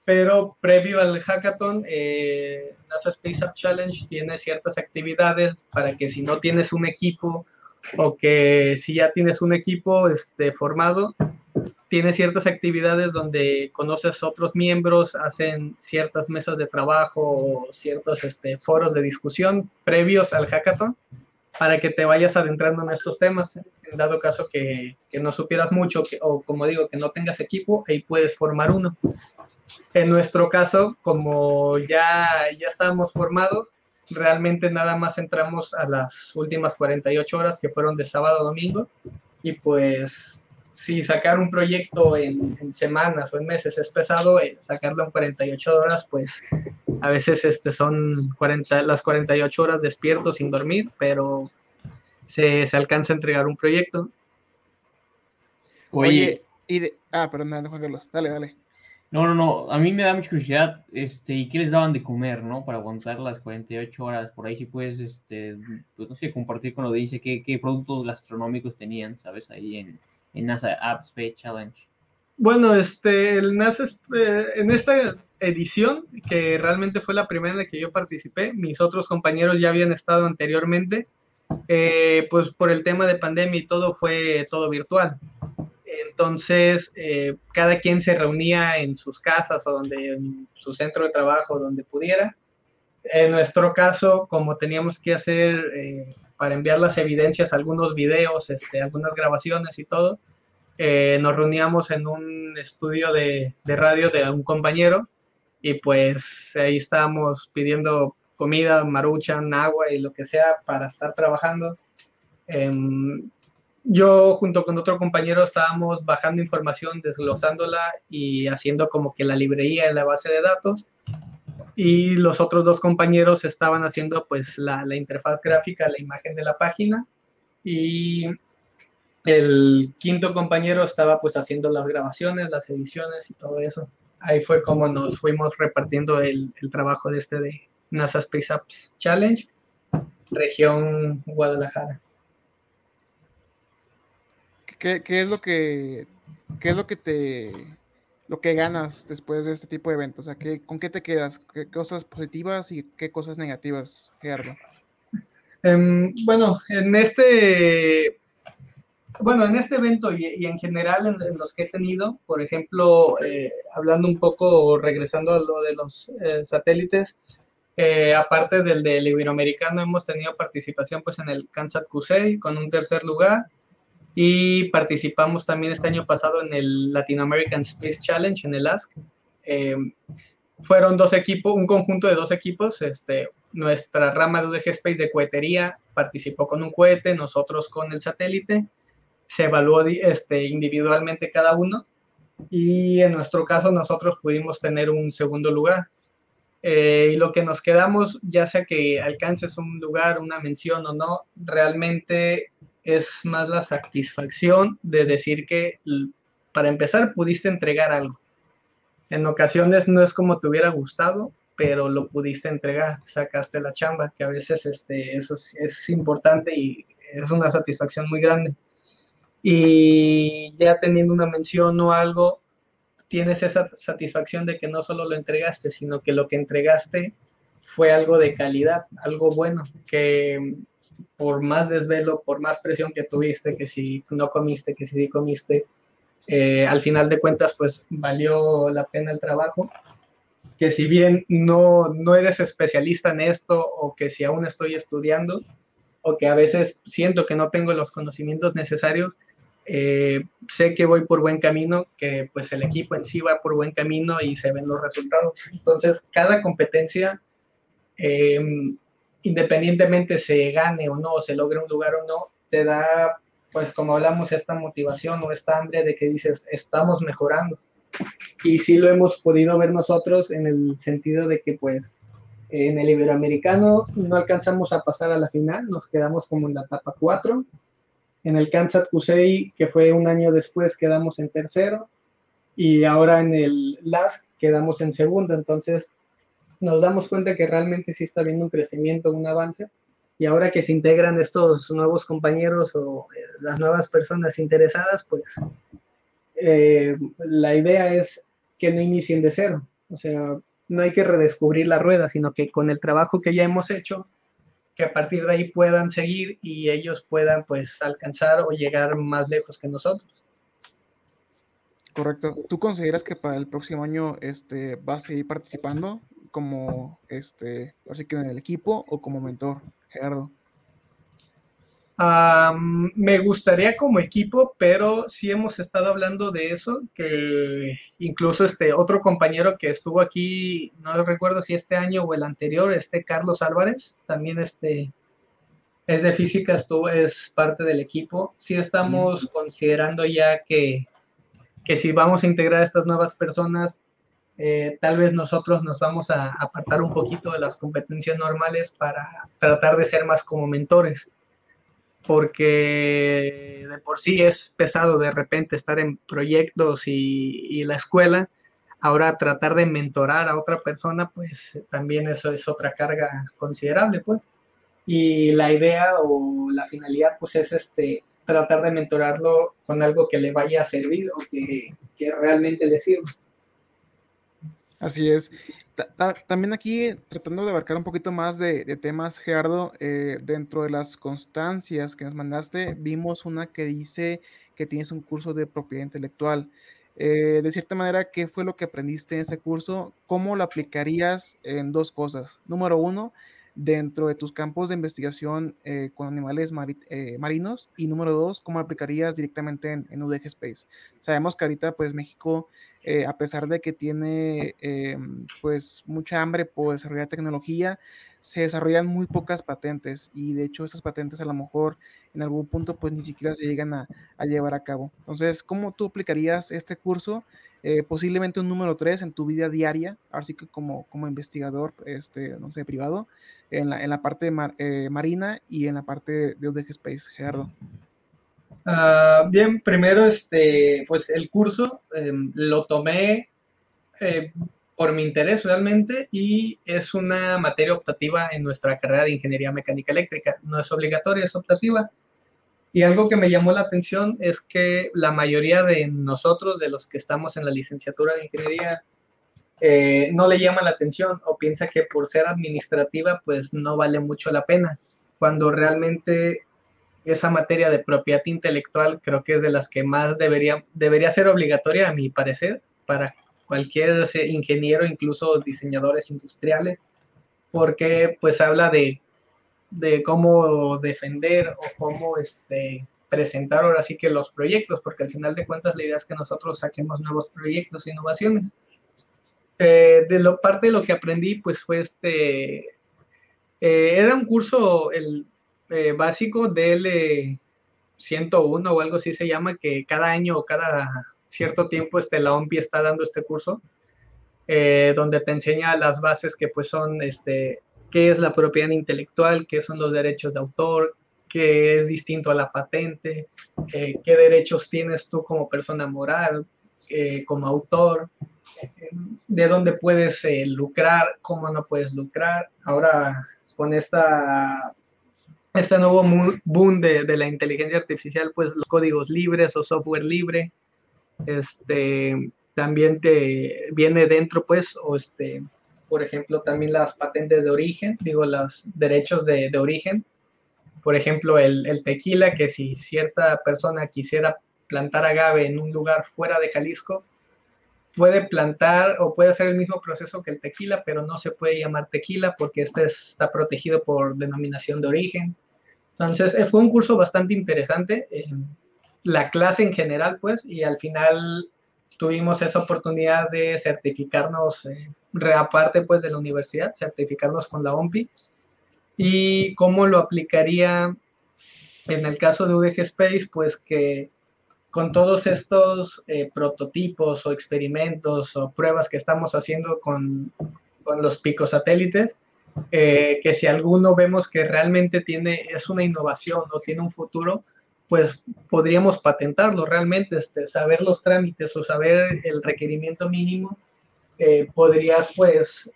pero previo al hackathon, eh, NASA Space Up Challenge tiene ciertas actividades para que si no tienes un equipo o que si ya tienes un equipo este, formado, tiene ciertas actividades donde conoces otros miembros, hacen ciertas mesas de trabajo o ciertos este, foros de discusión previos al hackathon para que te vayas adentrando en estos temas. En dado caso que, que no supieras mucho o como digo, que no tengas equipo, ahí puedes formar uno. En nuestro caso, como ya, ya estábamos formados, realmente nada más entramos a las últimas 48 horas que fueron de sábado a domingo y pues si sacar un proyecto en, en, semanas o en meses es pesado, eh, sacarlo en 48 horas, pues a veces este, son 40, las 48 horas despierto sin dormir, pero se, se alcanza a entregar un proyecto. Oye, Oye y de... Ah, perdón, Juan Carlos, dale, dale. No, no, no, a mí me da mucha curiosidad, este, ¿y qué les daban de comer, no? Para aguantar las 48 horas, por ahí si puedes, este, pues no sé, compartir con de dice qué, qué productos gastronómicos tenían, ¿sabes? Ahí en, en NASA App Space Challenge? Bueno, este, el NASA, eh, en esta edición, que realmente fue la primera en la que yo participé, mis otros compañeros ya habían estado anteriormente, eh, pues por el tema de pandemia y todo fue todo virtual. Entonces, eh, cada quien se reunía en sus casas o donde, en su centro de trabajo, donde pudiera. En nuestro caso, como teníamos que hacer eh, para enviar las evidencias, algunos videos, este, algunas grabaciones y todo. Eh, nos reuníamos en un estudio de, de, radio de un compañero y pues ahí estábamos pidiendo comida, maruchan, agua y lo que sea para estar trabajando. Eh, yo junto con otro compañero estábamos bajando información, desglosándola y haciendo como que la librería en la base de datos y los otros dos compañeros estaban haciendo pues la, interfaz gráfica, la imagen de la página y el quinto compañero estaba pues haciendo las grabaciones, las ediciones y todo eso. Ahí fue como nos fuimos repartiendo el, el trabajo de este de NASA Space Apps Challenge, región Guadalajara. ¿Qué, qué es lo que es lo que te lo que ganas después de este tipo de eventos? O sea, ¿qué, ¿con qué te quedas? ¿Qué cosas positivas y qué cosas negativas, Gerardo? Um, bueno, en este, bueno, en este evento y, en general en, los que he tenido, por ejemplo, eh, hablando un poco, regresando a lo de los eh, satélites, eh, aparte del del iberoamericano, hemos tenido participación pues en el Kansas QC con un tercer lugar y participamos también este año pasado en el Latin American Space Challenge, en el ASC. Eh, fueron dos equipos, un conjunto de dos equipos. Este, nuestra rama de UDG Space de cohetería participó con un cohete, nosotros con el satélite. Se evaluó este, individualmente cada uno y en nuestro caso nosotros pudimos tener un segundo lugar. Eh, y lo que nos quedamos, ya sea que alcances un lugar, una mención o no, realmente es más la satisfacción de decir que para empezar pudiste entregar algo. En ocasiones no es como te hubiera gustado, pero lo pudiste entregar, sacaste la chamba, que a veces este, eso es, es importante y es una satisfacción muy grande. Y ya teniendo una mención o algo, tienes esa satisfacción de que no solo lo entregaste, sino que lo que entregaste fue algo de calidad, algo bueno, que por más desvelo, por más presión que tuviste, que si no comiste, que si sí comiste, eh, al final de cuentas, pues valió la pena el trabajo. Que si bien no, no eres especialista en esto o que si aún estoy estudiando o que a veces siento que no tengo los conocimientos necesarios, eh, sé que voy por buen camino, que pues el equipo en sí va por buen camino y se ven los resultados. Entonces, cada competencia em, independientemente se gane o no, se logre un lugar o no, te da, pues como hablamos, esta motivación o esta hambre de que dices, estamos mejorando. Y sí lo hemos podido ver nosotros en el sentido de que pues en el Iberoamericano no alcanzamos a pasar a la final, nos quedamos como en la etapa 4. En el Kansas Kusei, que fue un año después, quedamos en tercero. Y ahora en el LASK quedamos en segundo. Entonces nos damos cuenta que realmente sí está habiendo un crecimiento, un avance. Y ahora que se integran estos nuevos compañeros o eh, las nuevas personas interesadas, pues eh, la idea es que no inicien de cero. O sea, no hay que redescubrir la rueda, sino que con el trabajo que ya hemos hecho, que a partir de ahí puedan seguir y ellos puedan pues alcanzar o llegar más lejos que nosotros. Correcto. ¿Tú consideras que para el próximo año este, vas a seguir participando como este, así que en el equipo o como mentor, Gerardo? me gustaría como equipo, pero sí hemos estado hablando de eso, que incluso este otro compañero que estuvo aquí, no recuerdo si este año o el anterior, este Carlos Álvarez, también este es de física, estuvo, es parte del equipo. Sí estamos considerando ya que, que si vamos a integrar a estas nuevas personas, eh, tal vez nosotros nos vamos a apartar un poquito de las competencias normales para tratar de ser más como mentores porque de por sí es pesado de repente estar en proyectos y, la escuela. Ahora tratar de mentorar a otra persona, pues también eso es otra carga considerable, pues. Y la idea o la finalidad, pues es este, tratar de mentorarlo con algo que le vaya a servir o que, que realmente le sirva. Así es. también aquí, tratando de abarcar un poquito más de, temas, Gerardo, eh, dentro de las constancias que nos mandaste, vimos una que dice que tienes un curso de propiedad intelectual. Eh, de cierta manera, ¿qué fue lo que aprendiste en ese curso? ¿Cómo lo aplicarías en dos cosas? Número uno, dentro de tus campos de investigación eh, con animales marinos y número dos, cómo aplicarías directamente en, en, UDG Space. Sabemos que ahorita pues México eh, a pesar de que tiene em, pues mucha hambre por desarrollar tecnología, se desarrollan muy pocas patentes y de hecho esas patentes a lo mejor en algún punto pues ni siquiera se llegan a, llevar a cabo. Entonces, ¿cómo tú aplicarías este curso? Eh, posiblemente un número 3 en tu vida diaria, así que como, como investigador, este, no sé, privado, en la, en la parte eh, marina y en la parte de UDG Space, Gerardo. Ah, bien, primero, este, pues el curso em, lo tomé eh, por mi interés realmente y es una materia optativa en nuestra carrera de Ingeniería Mecánica Eléctrica. No es obligatoria, es optativa. Y algo que me llamó la atención es que la mayoría de nosotros, de los que estamos en la licenciatura de Ingeniería, eh, no le llama la atención o piensa que por ser administrativa, pues no vale mucho la pena, cuando realmente esa materia de propiedad intelectual creo que es de las que más debería, debería ser obligatoria, a mi parecer, para cualquier ingeniero, incluso diseñadores industriales, porque pues habla de, de cómo defender o cómo este, presentar ahora sí que los proyectos, porque al final de cuentas la idea es que nosotros saquemos nuevos proyectos e innovaciones. Eh, de lo, parte de lo que aprendí, pues fue este, eh, era un curso, el, eh, básico DL 101 o algo así se llama, que cada año o cada cierto tiempo este, la OMPI está dando este curso, eh, donde te enseña las bases que pues son, este, qué es la propiedad intelectual, qué son los derechos de autor, qué es distinto a la patente, eh, qué derechos tienes tú como persona moral, como autor, de dónde puedes lucrar, cómo no puedes lucrar. Ahora con esta este nuevo boom de, la inteligencia artificial, pues los códigos libres o software libre, este, también te viene dentro, pues, este, por ejemplo, también las patentes de origen, digo, los derechos de, origen. Por ejemplo, el, el, tequila, que si cierta persona quisiera plantar agave en un lugar fuera de Jalisco, puede plantar o puede hacer el mismo proceso que el tequila, pero no se puede llamar tequila porque este está protegido por denominación de origen. Entonces, eh, fue un curso bastante interesante, la clase en general, pues, y al final tuvimos esa oportunidad de certificarnos, eh, reaparte pues de la universidad, certificarnos con la OMPI. ¿Y cómo lo aplicaría en el caso de VG Space? Pues que con todos estos eh, prototipos o experimentos o pruebas que estamos haciendo con, con los picos satélites, eh, que si alguno vemos que realmente tiene, es una innovación o tiene un futuro, pues podríamos patentarlo realmente, este, saber los trámites o saber el requerimiento mínimo, eh, podrías pues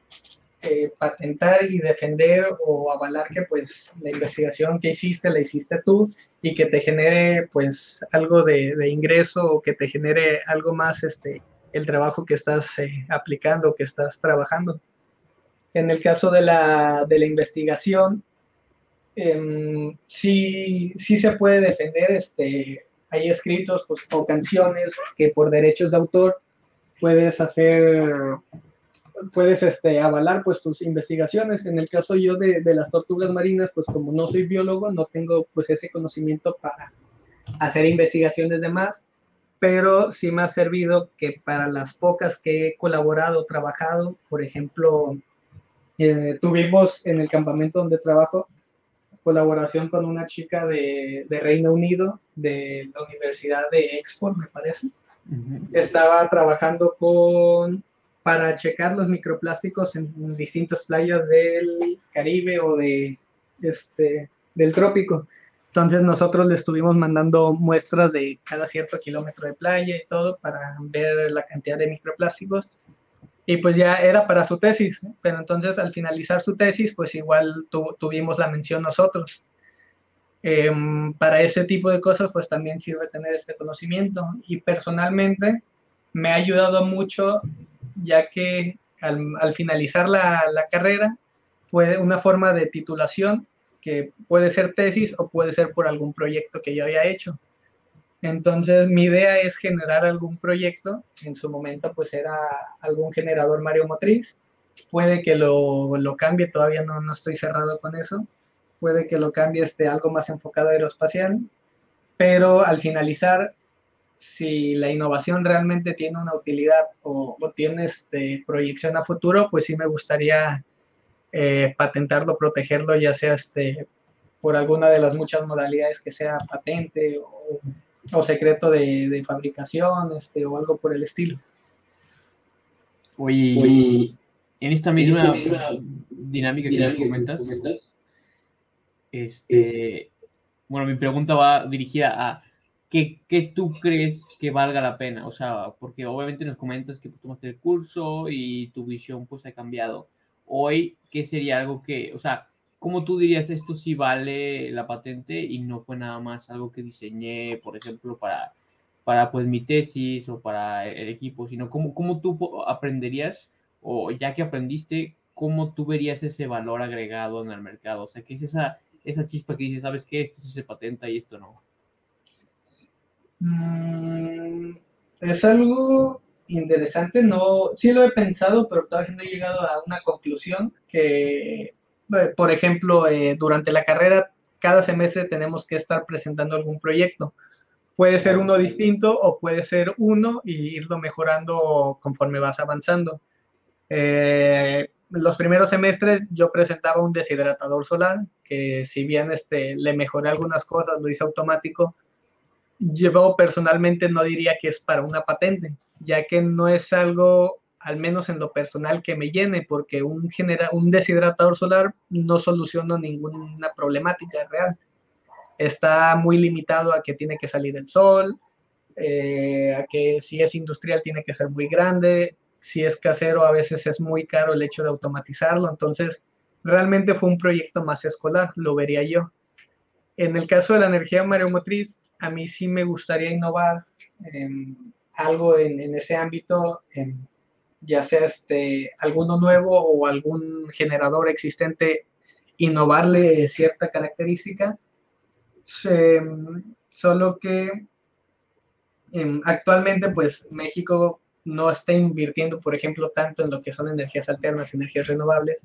eh, patentar y defender o avalar que pues la investigación que hiciste la hiciste tú y que te genere pues algo de, ingreso o que te genere algo más este el trabajo que estás eh, aplicando, que estás trabajando. En el caso de la, de la investigación, eh, sí, sí se puede defender, este, hay escritos pues, o canciones que por derechos de autor puedes hacer, puedes este, avalar pues tus investigaciones. En el caso yo de, de, las tortugas marinas, pues como no soy biólogo, no tengo pues ese conocimiento para hacer investigaciones de más, pero sí me ha servido que para las pocas que he colaborado, trabajado, por ejemplo, eh, tuvimos en el campamento donde trabajo, colaboración con una chica de, de, Reino Unido, de la Universidad de Exford, me parece. Uh -huh. Estaba trabajando con para checar los microplásticos en distintas playas del Caribe o de este del trópico. Entonces nosotros le estuvimos mandando muestras de cada cierto kilómetro de playa y todo para ver la cantidad de microplásticos. Y pues ya era para su tesis, pero entonces al finalizar su tesis, pues igual tu, tuvimos la mención nosotros. Eh, para ese tipo de cosas, pues también sirve tener este conocimiento. Y personalmente me ha ayudado mucho, ya que al, al finalizar la, la, carrera, puede una forma de titulación que puede ser tesis o puede ser por algún proyecto que yo haya hecho. Entonces, mi idea es generar algún proyecto. En su momento, pues era algún generador mareomotriz. Puede que lo, lo cambie, todavía no, no, estoy cerrado con eso. Puede que lo cambie este, algo más enfocado a aeroespacial. Pero al finalizar, si la innovación realmente tiene una utilidad o, o tiene este, proyección a futuro, pues sí me gustaría eh, patentarlo, protegerlo, ya sea este, por alguna de las muchas modalidades que sea patente o o secreto de, de, fabricación este, o algo por el estilo. Oye, Oye en esta misma, en esta misma dinámica, dinámica que comentas, comentas, este, bueno, mi pregunta va dirigida a ¿qué, ¿qué, tú crees que valga la pena? O sea, porque obviamente nos comentas que tomaste el curso y tu visión pues ha cambiado. Hoy, ¿qué sería algo que, o sea, ¿cómo tú dirías esto sí vale la patente y no fue nada más algo que diseñé, por ejemplo, para, para pues mi tesis o para el equipo, sino cómo, cómo tú aprenderías o ya que aprendiste, cómo tú verías ese valor agregado en el mercado? O sea, ¿qué es esa, esa chispa que dices, sabes qué, esto sí se patenta y esto no? Mm, es algo interesante, no, sí lo he pensado, pero todavía no he llegado a una conclusión que por ejemplo, eh, durante la carrera, cada semestre tenemos que estar presentando algún proyecto. Puede ser uno distinto o puede ser uno y irlo mejorando conforme vas avanzando. Eh, los primeros semestres yo presentaba un deshidratador solar, que si bien este, le mejoré algunas cosas, lo hice automático, yo personalmente no diría que es para una patente, ya que no es algo al menos en lo personal, que me llene, porque un, genera un deshidratador solar no soluciona ninguna problemática real. Está muy limitado a que tiene que salir el sol, eh, a que si es industrial tiene que ser muy grande, si es casero a veces es muy caro el hecho de automatizarlo, entonces realmente fue un proyecto más escolar, lo vería yo. En el caso de la energía mareomotriz, a mí sí me gustaría innovar en algo en, en ese ámbito, en, ya sea este, alguno nuevo o algún generador existente, innovarle cierta característica. Solo que eh, actualmente pues México no está invirtiendo, por ejemplo, tanto en lo que son energías alternas, energías renovables.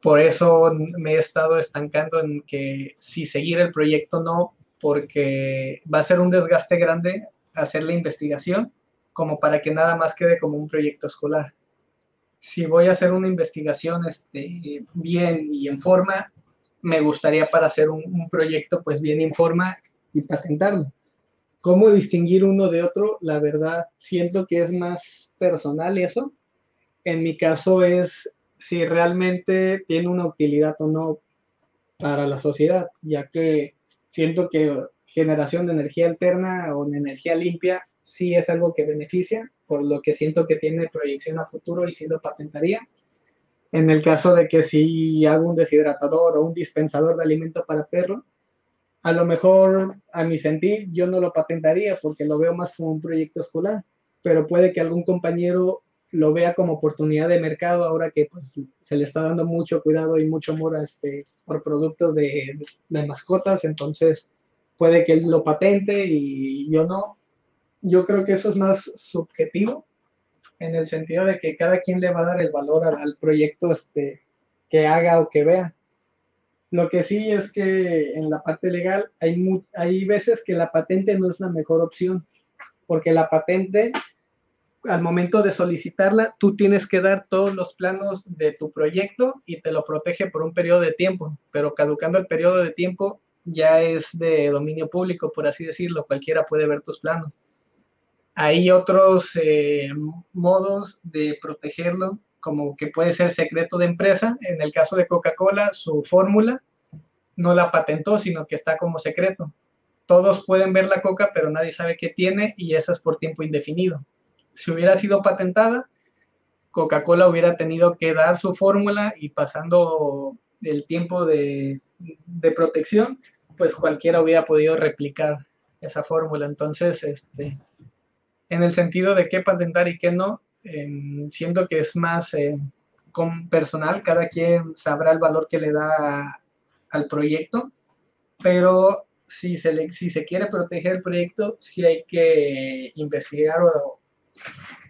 Por eso me he estado estancando en que si seguir el proyecto no, porque va a ser un desgaste grande hacer la investigación como para que nada más quede como un proyecto escolar. Si voy a hacer una investigación este, bien y en forma, me gustaría para hacer un, proyecto pues bien en forma y patentarlo. ¿Cómo distinguir uno de otro? La verdad, siento que es más personal eso. En mi caso es si realmente tiene una utilidad o no para la sociedad, ya que siento que generación de energía alterna o de energía limpia sí es algo que beneficia, por lo que siento que tiene proyección a futuro y sí lo patentaría. En el caso de que si hago un deshidratador o un dispensador de alimento para perro, a lo mejor a mi sentir yo no lo patentaría porque lo veo más como un proyecto escolar, pero puede que algún compañero lo vea como oportunidad de mercado ahora que pues, se le está dando mucho cuidado y mucho amor a este, por productos de, de mascotas, entonces puede que él lo patente y yo no. Yo creo que eso es más subjetivo en el sentido de que cada quien le va a dar el valor al, al proyecto este, que haga o que vea. Lo que sí es que en la parte legal hay, hay veces que la patente no es la mejor opción, porque la patente al momento de solicitarla, tú tienes que dar todos los planos de tu proyecto y te lo protege por un periodo de tiempo, pero caducando el periodo de tiempo ya es de dominio público, por así decirlo, cualquiera puede ver tus planos. Hay otros eh, modos de protegerlo, como que puede ser secreto de empresa. En el caso de Coca-Cola, su fórmula no la patentó, sino que está como secreto. Todos pueden ver la coca, pero nadie sabe qué tiene y esa es por tiempo indefinido si hubiera sido patentada, Coca-Cola hubiera tenido que dar su fórmula y pasando el tiempo de, protección, pues cualquiera hubiera podido replicar esa fórmula. Entonces, este, en el sentido de qué patentar y qué no, em, siento que es más eh, con personal, cada quien sabrá el valor que le da al proyecto, pero si se, le, si se quiere proteger el proyecto, sí hay que investigar o,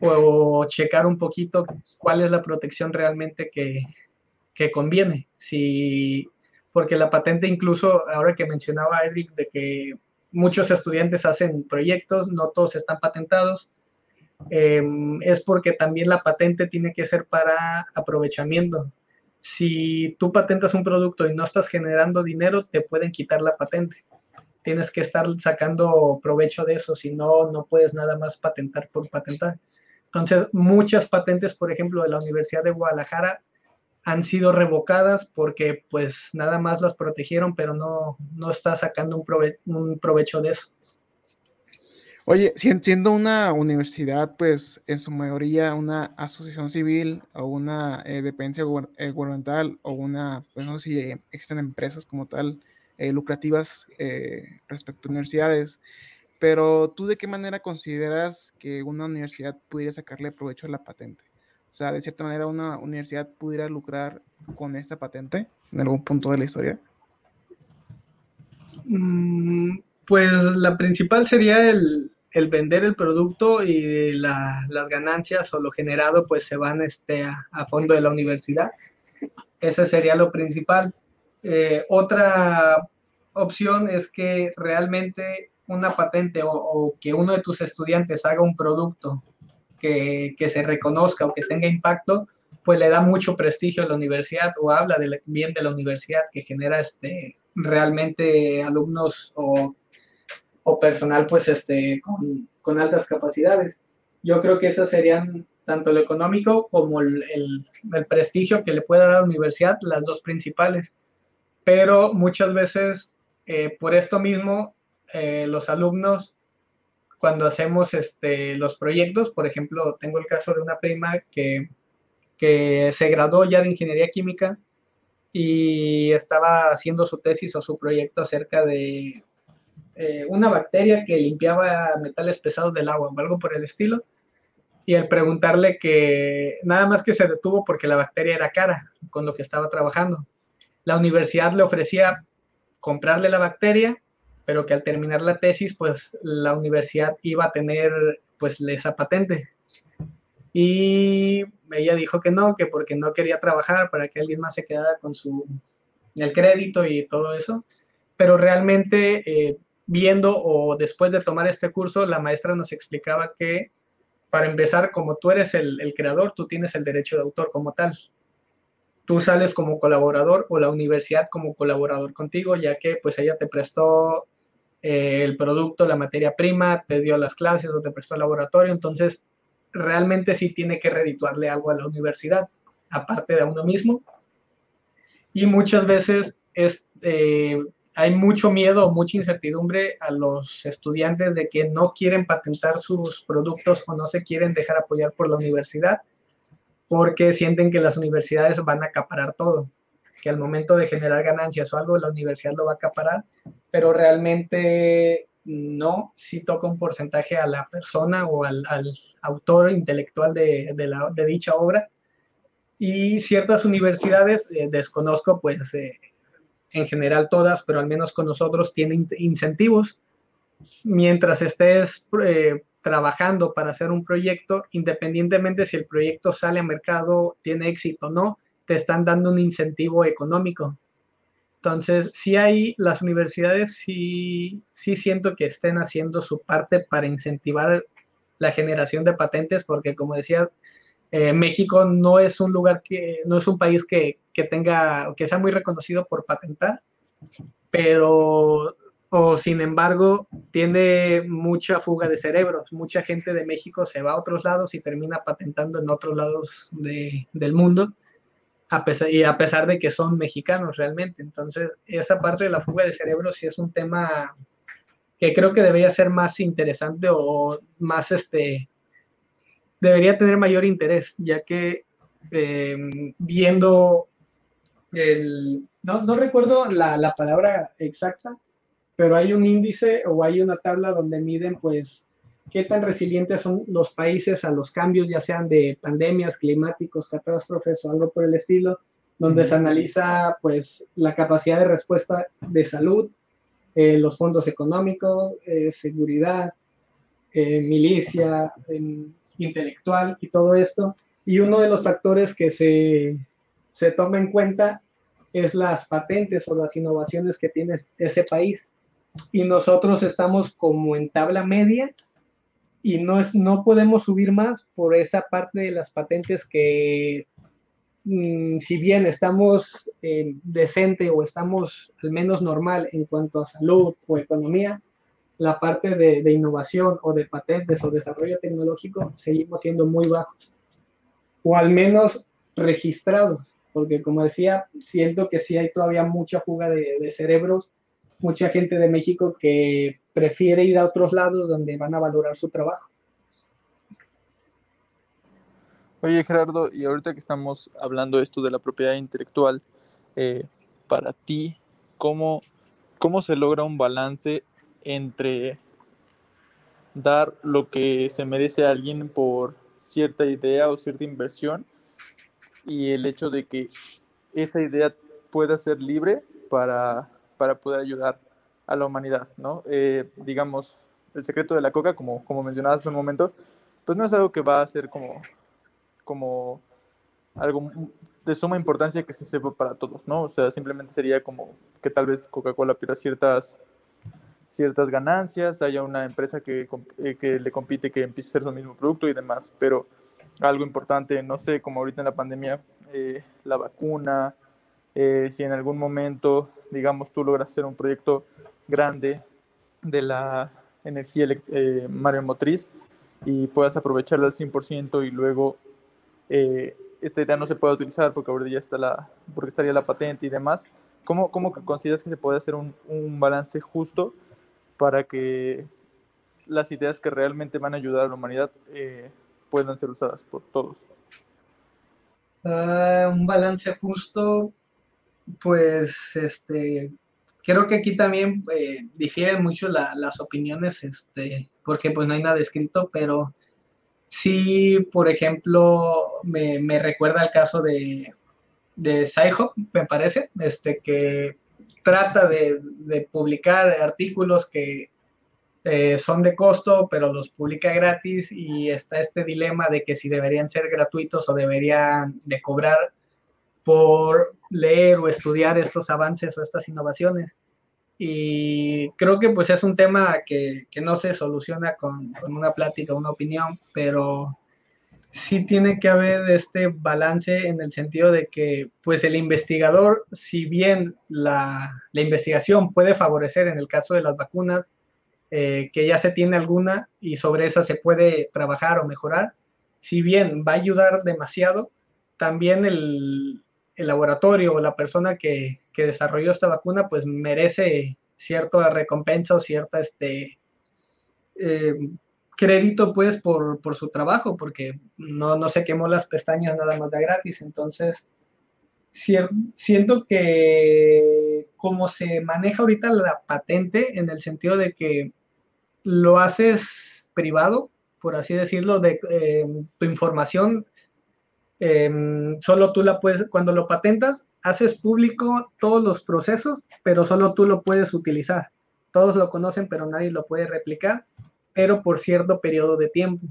o checar un poquito cuál es la protección realmente que, que conviene. Si, porque la patente incluso, ahora que mencionaba Eric, de que muchos estudiantes hacen proyectos, no todos están patentados, em, es porque también la patente tiene que ser para aprovechamiento. Si tú patentas un producto y no estás generando dinero, te pueden quitar la patente tienes que estar sacando provecho de eso, si no, no puedes nada más patentar por patentar. Entonces, muchas patentes, por ejemplo, de la Universidad de Guadalajara han sido revocadas porque pues nada más las protegieron, pero no, no está sacando un, un provecho de eso. Oye, siendo una universidad, pues en su mayoría una asociación civil o una eh, dependencia eh, gubernamental o una, pues no sé si existen empresas como tal, eh, lucrativas eh, respecto a universidades. Pero tú de qué manera consideras que una universidad pudiera sacarle provecho a la patente? O sea, de cierta manera una universidad pudiera lucrar con esta patente en algún punto de la historia. Mm, pues la principal sería el, el vender el producto y las ganancias o lo generado pues se van este, a, fondo de la universidad. Ese sería lo principal. Eh, otra opción es que realmente una patente o, que uno de tus estudiantes haga un producto que, se reconozca o que tenga impacto, pues le da mucho prestigio a la universidad o habla bien de la universidad que genera este, realmente alumnos o, personal pues este, con, con, altas capacidades. Yo creo que esas serían tanto lo económico como el, el prestigio que le pueda dar a la universidad, las dos principales pero muchas veces eh, por esto mismo eh, los alumnos cuando hacemos este, los proyectos, por ejemplo, tengo el caso de una prima que, que se graduó ya de ingeniería química y estaba haciendo su tesis o su proyecto acerca de eh, una bacteria que limpiaba metales pesados del agua o algo por el estilo. Y al preguntarle que nada más que se detuvo porque la bacteria era cara con lo que estaba trabajando la universidad le ofrecía comprarle la bacteria, pero que al terminar la tesis, pues la universidad iba a tener pues esa patente. Y ella dijo que no, que porque no quería trabajar para que alguien más se quedara con su el crédito y todo eso. Pero realmente eh, viendo o después de tomar este curso, la maestra nos explicaba que para empezar, como tú eres el, el, creador, tú tienes el derecho de autor como tal. Tú sales como colaborador o la universidad como colaborador contigo, ya que pues ella te prestó eh, el producto, la materia prima, te dio las clases o te prestó el laboratorio, entonces realmente sí tiene que redituarle algo a la universidad, aparte de a uno mismo. Y muchas veces es, eh, hay mucho miedo mucha incertidumbre a los estudiantes de que no quieren patentar sus productos o no se quieren dejar apoyar por la universidad porque sienten que las universidades van a acaparar todo, que al momento de generar ganancias o algo la universidad lo va a acaparar, pero realmente no, si toca un porcentaje a la persona o al, autor intelectual de, de, dicha obra. Y ciertas universidades, eh, desconozco pues eh, en general todas, pero al menos con nosotros tienen incentivos. Mientras estés eh, trabajando para hacer un proyecto, independientemente si el proyecto sale a mercado, tiene éxito o no, te están dando un incentivo económico. Entonces, sí hay, las universidades sí, sí siento que estén haciendo su parte para incentivar la generación de patentes, porque como decías, eh, México no es un lugar que, no es un país que, que tenga, que sea muy reconocido por patentar, pero, o sin embargo, tiene mucha fuga de cerebros. Mucha gente de México se va a otros lados y termina patentando en otros lados de, del mundo, a pesar, y a pesar de que son mexicanos realmente. Entonces, esa parte de la fuga de cerebros sí es un tema que creo que debería ser más interesante o más este debería tener mayor interés, ya que em, viendo el, no, no recuerdo la, la, palabra exacta, pero hay un índice o hay una tabla donde miden pues qué tan resilientes son los países a los cambios, ya sean de pandemias, climáticos, catástrofes o algo por el estilo, donde se analiza pues la capacidad de respuesta de salud, eh, los fondos económicos, eh, seguridad, eh, milicia, intelectual y todo esto. Y uno de los factores que se, se toma en cuenta es las patentes o las innovaciones que tiene ese país. Y nosotros estamos como en tabla media y no, es, no podemos subir más por esa parte de las patentes que mm, si bien estamos eh, decente o estamos al menos normal en cuanto a salud o economía, la parte de, innovación o de patentes o desarrollo tecnológico seguimos siendo muy bajos, o al menos registrados, porque como decía, siento que sí hay todavía mucha fuga de, de cerebros, mucha gente de México que prefiere ir a otros lados donde van a valorar su trabajo. Oye Gerardo, y ahorita que estamos hablando esto de la propiedad intelectual, eh, para ti, ¿cómo, ¿cómo se logra un balance entre dar lo que se merece a alguien por cierta idea o cierta inversión y el hecho de que esa idea pueda ser libre para, para poder ayudar a la humanidad, ¿no? Eh, digamos, el secreto de la coca, como, como mencionabas hace un momento, pues no es algo que va a ser como, como algo de suma importancia que se sepa para todos, ¿no? O sea, simplemente sería como que tal vez Coca-Cola pierda ciertas ciertas ganancias, haya una empresa que, eh, que le compite que empiece a hacer su mismo producto y demás, pero algo importante, no sé, como ahorita en la pandemia, eh, la vacuna, eh, si en algún momento, digamos, tú logras hacer un proyecto grande de la energía mareomotriz y puedas aprovecharla al 100% y luego esta idea no se puede utilizar porque ahora ya está la, porque estaría la patente y demás, ¿cómo, cómo consideras que se puede hacer un, un balance justo para que las ideas que realmente van a ayudar a la humanidad eh, puedan ser usadas por todos. Ah, un balance justo, pues este, creo que aquí también eh, difieren mucho las opiniones, este, porque pues no hay nada escrito, pero sí, por ejemplo, me, recuerda el caso de, de me parece, este, que trata de, publicar artículos que eh, son de costo, pero los publica gratis y está este dilema de que si deberían ser gratuitos o deberían de cobrar por leer o estudiar estos avances o estas innovaciones. y creo que pues es un tema que, que no se soluciona con, con, una plática, una opinión, pero sí tiene que haber este balance en el sentido de que pues el investigador, si bien la, la investigación puede favorecer en el caso de las vacunas, eh, que ya se tiene alguna y sobre esa se puede trabajar o mejorar, si bien va a ayudar demasiado, también el, el laboratorio o la persona que, que, desarrolló esta vacuna pues merece cierta recompensa o cierta este, eh, crédito pues por, por, su trabajo, porque no, no se quemó las pestañas nada más de gratis. Entonces, siento que como se maneja ahorita la patente en el sentido de que lo haces privado, por así decirlo, de eh, tu información eh, solo tú la puedes, cuando lo patentas, haces público todos los procesos, pero solo tú lo puedes utilizar. Todos lo conocen, pero nadie lo puede replicar, pero por cierto periodo de tiempo.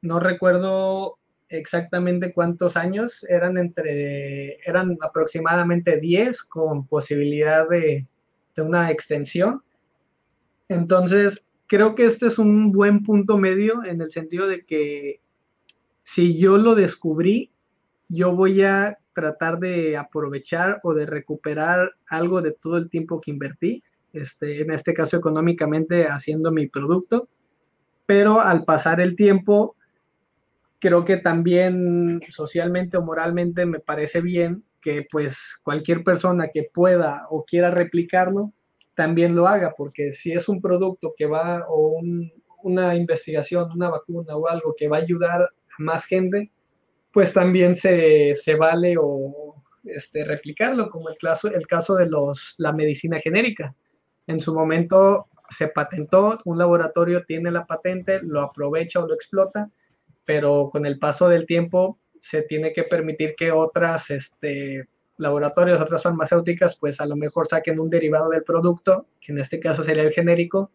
No recuerdo exactamente cuántos años, eran entre, eran aproximadamente 10 con posibilidad de, de una extensión. Entonces, creo que este es un buen punto medio en el sentido de que si yo lo descubrí, yo voy a tratar de aprovechar o de recuperar algo de todo el tiempo que invertí, este, en este caso económicamente haciendo mi producto, pero al pasar el tiempo, creo que también socialmente o moralmente me parece bien que pues cualquier persona que pueda o quiera replicarlo, también lo haga, porque si es un producto que va o una investigación, una vacuna o algo que va a ayudar más gente, pues también se, se vale o este, replicarlo, como el caso, el caso de los, la medicina genérica. En su momento se patentó, un laboratorio tiene la patente, lo aprovecha o lo explota, pero con el paso del tiempo se tiene que permitir que otras este, laboratorios, otras farmacéuticas, pues a lo mejor saquen un derivado del producto, que en este caso sería el genérico,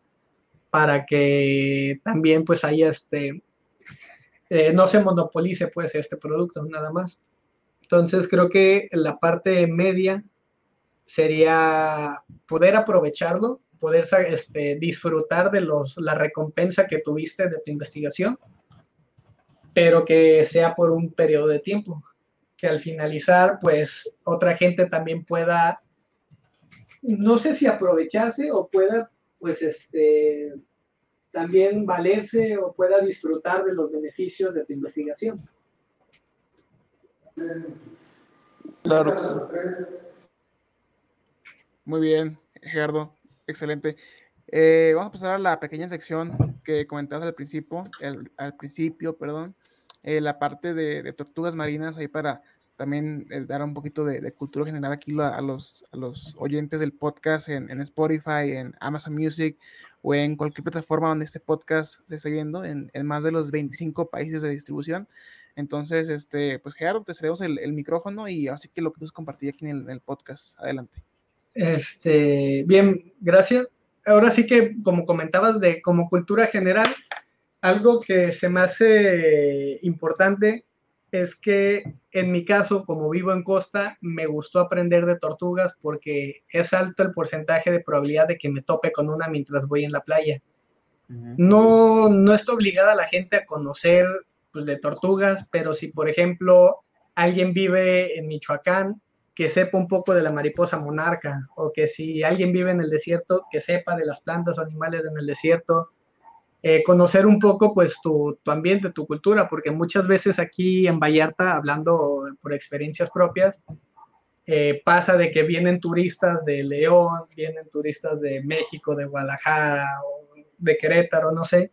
para que también pues haya este, eh, no se monopolice pues este producto nada más. Entonces creo que la parte media sería poder aprovecharlo, poder este, disfrutar de los, la recompensa que tuviste de tu investigación, pero que sea por un periodo de tiempo, que al finalizar pues otra gente también pueda, no sé si aprovecharse o pueda pues este también valerse o pueda disfrutar de los beneficios de tu investigación. Claro Muy bien, Gerardo, excelente. Eh, vamos a pasar a la pequeña sección que comentabas al principio, al principio, perdón, eh, la parte de, tortugas marinas ahí para también eh, dar un poquito de, cultura general aquí a, los, a los oyentes del podcast en, Spotify, en Amazon Music o en cualquier plataforma donde este podcast se esté viendo, en, más de los 25 países de distribución. Entonces, este, pues Gerardo, te cedemos el, micrófono y así que lo que compartir aquí en el, en el, podcast. Adelante. Este, bien, gracias. Ahora sí que, como comentabas, de como cultura general, algo que se me hace importante es que en mi caso, como vivo en costa, me gustó aprender de tortugas porque es alto el porcentaje de probabilidad de que me tope con una mientras voy en la playa. No, no está obligada la gente a conocer pues, de tortugas, pero si, por ejemplo, alguien vive en Michoacán, que sepa un poco de la mariposa monarca, o que si alguien vive en el desierto, que sepa de las plantas o animales en el desierto, eh, conocer un poco pues tu, tu, ambiente, tu cultura, porque muchas veces aquí en Vallarta, hablando por experiencias propias, eh, pasa de que vienen turistas de León, vienen turistas de México, de Guadalajara, o de Querétaro, no sé,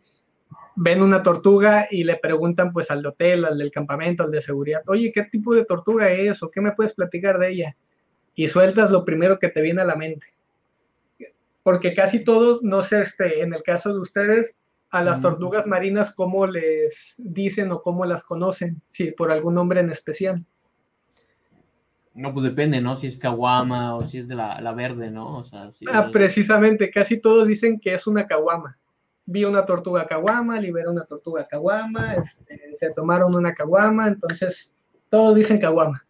ven una tortuga y le preguntan pues al hotel, al del campamento, al de seguridad, oye, ¿qué tipo de tortuga es o qué me puedes platicar de ella? Y sueltas lo primero que te viene a la mente. Porque casi todos, no sé, este, en el caso de ustedes, a las tortugas marinas cómo les dicen o cómo las conocen, si por algún nombre en especial. No, pues depende, ¿no? Si es caguama o si es de la, la verde, ¿no? O sea, ah, precisamente, casi todos dicen que es una caguama. Vi una tortuga caguama, liberé una tortuga caguama, este, se tomaron una caguama, entonces todos dicen caguama.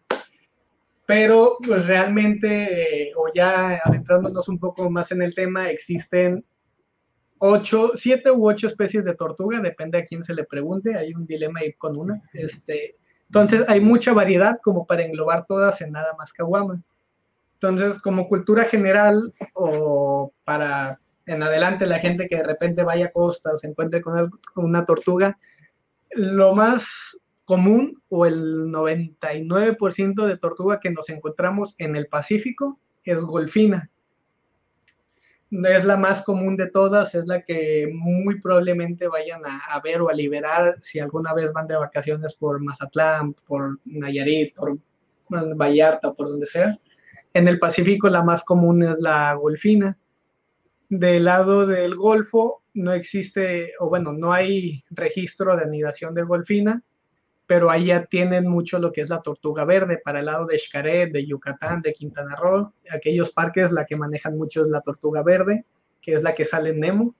pero pues realmente, eh, o ya adentrándonos un poco más en el tema, existen ocho, siete u ocho especies de tortuga, depende a quién se le pregunte, hay un dilema ahí con una. Este, entonces hay mucha variedad como para englobar todas en nada más caguama. Entonces, como cultura general o para en adelante la gente que de repente vaya a costa o se encuentre con una tortuga, lo más común o el 99% de tortuga que nos encontramos en el Pacífico es golfina. Es la más común de todas, es la que muy probablemente vayan a, ver o a liberar si alguna vez van de vacaciones por Mazatlán, por Nayarit, por Vallarta, por donde sea. En el Pacífico la más común es la golfina. Del lado del Golfo no existe, o bueno, no hay registro de anidación de golfina, pero ahí ya tienen mucho lo que es la tortuga verde para el lado de Xcaret, de Yucatán, de Quintana Roo. Aquellos parques la que manejan mucho es la tortuga verde, que es la que sale en Nemo.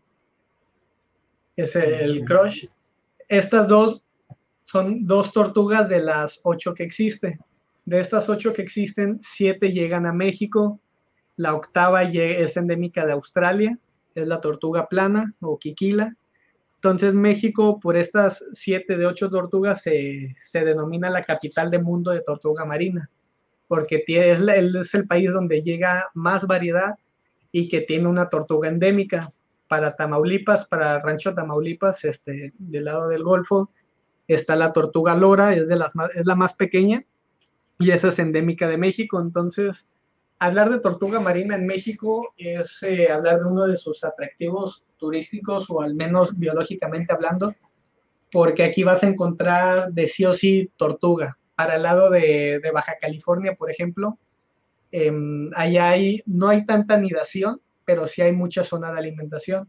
Es el crush. Estas dos son dos tortugas de las ocho que existen. De estas ocho que existen, siete llegan a México, la octava es endémica de Australia, es la tortuga plana o quiquila. Entonces México, por estas siete de ocho tortugas, se, denomina la capital del mundo de tortuga marina, porque es, es el país donde llega más variedad y que tiene una tortuga endémica. Para Tamaulipas, para Rancho Tamaulipas, este, del lado del Golfo, está la tortuga lora, es, de las es la más pequeña y esa es endémica de México. Entonces, hablar de tortuga marina en México es eh, hablar de uno de sus atractivos turísticos o al menos biológicamente hablando, porque aquí vas a encontrar de sí o sí tortuga. Para el lado de, Baja California, por ejemplo, em, allá no hay tanta anidación, pero sí hay mucha zona de alimentación.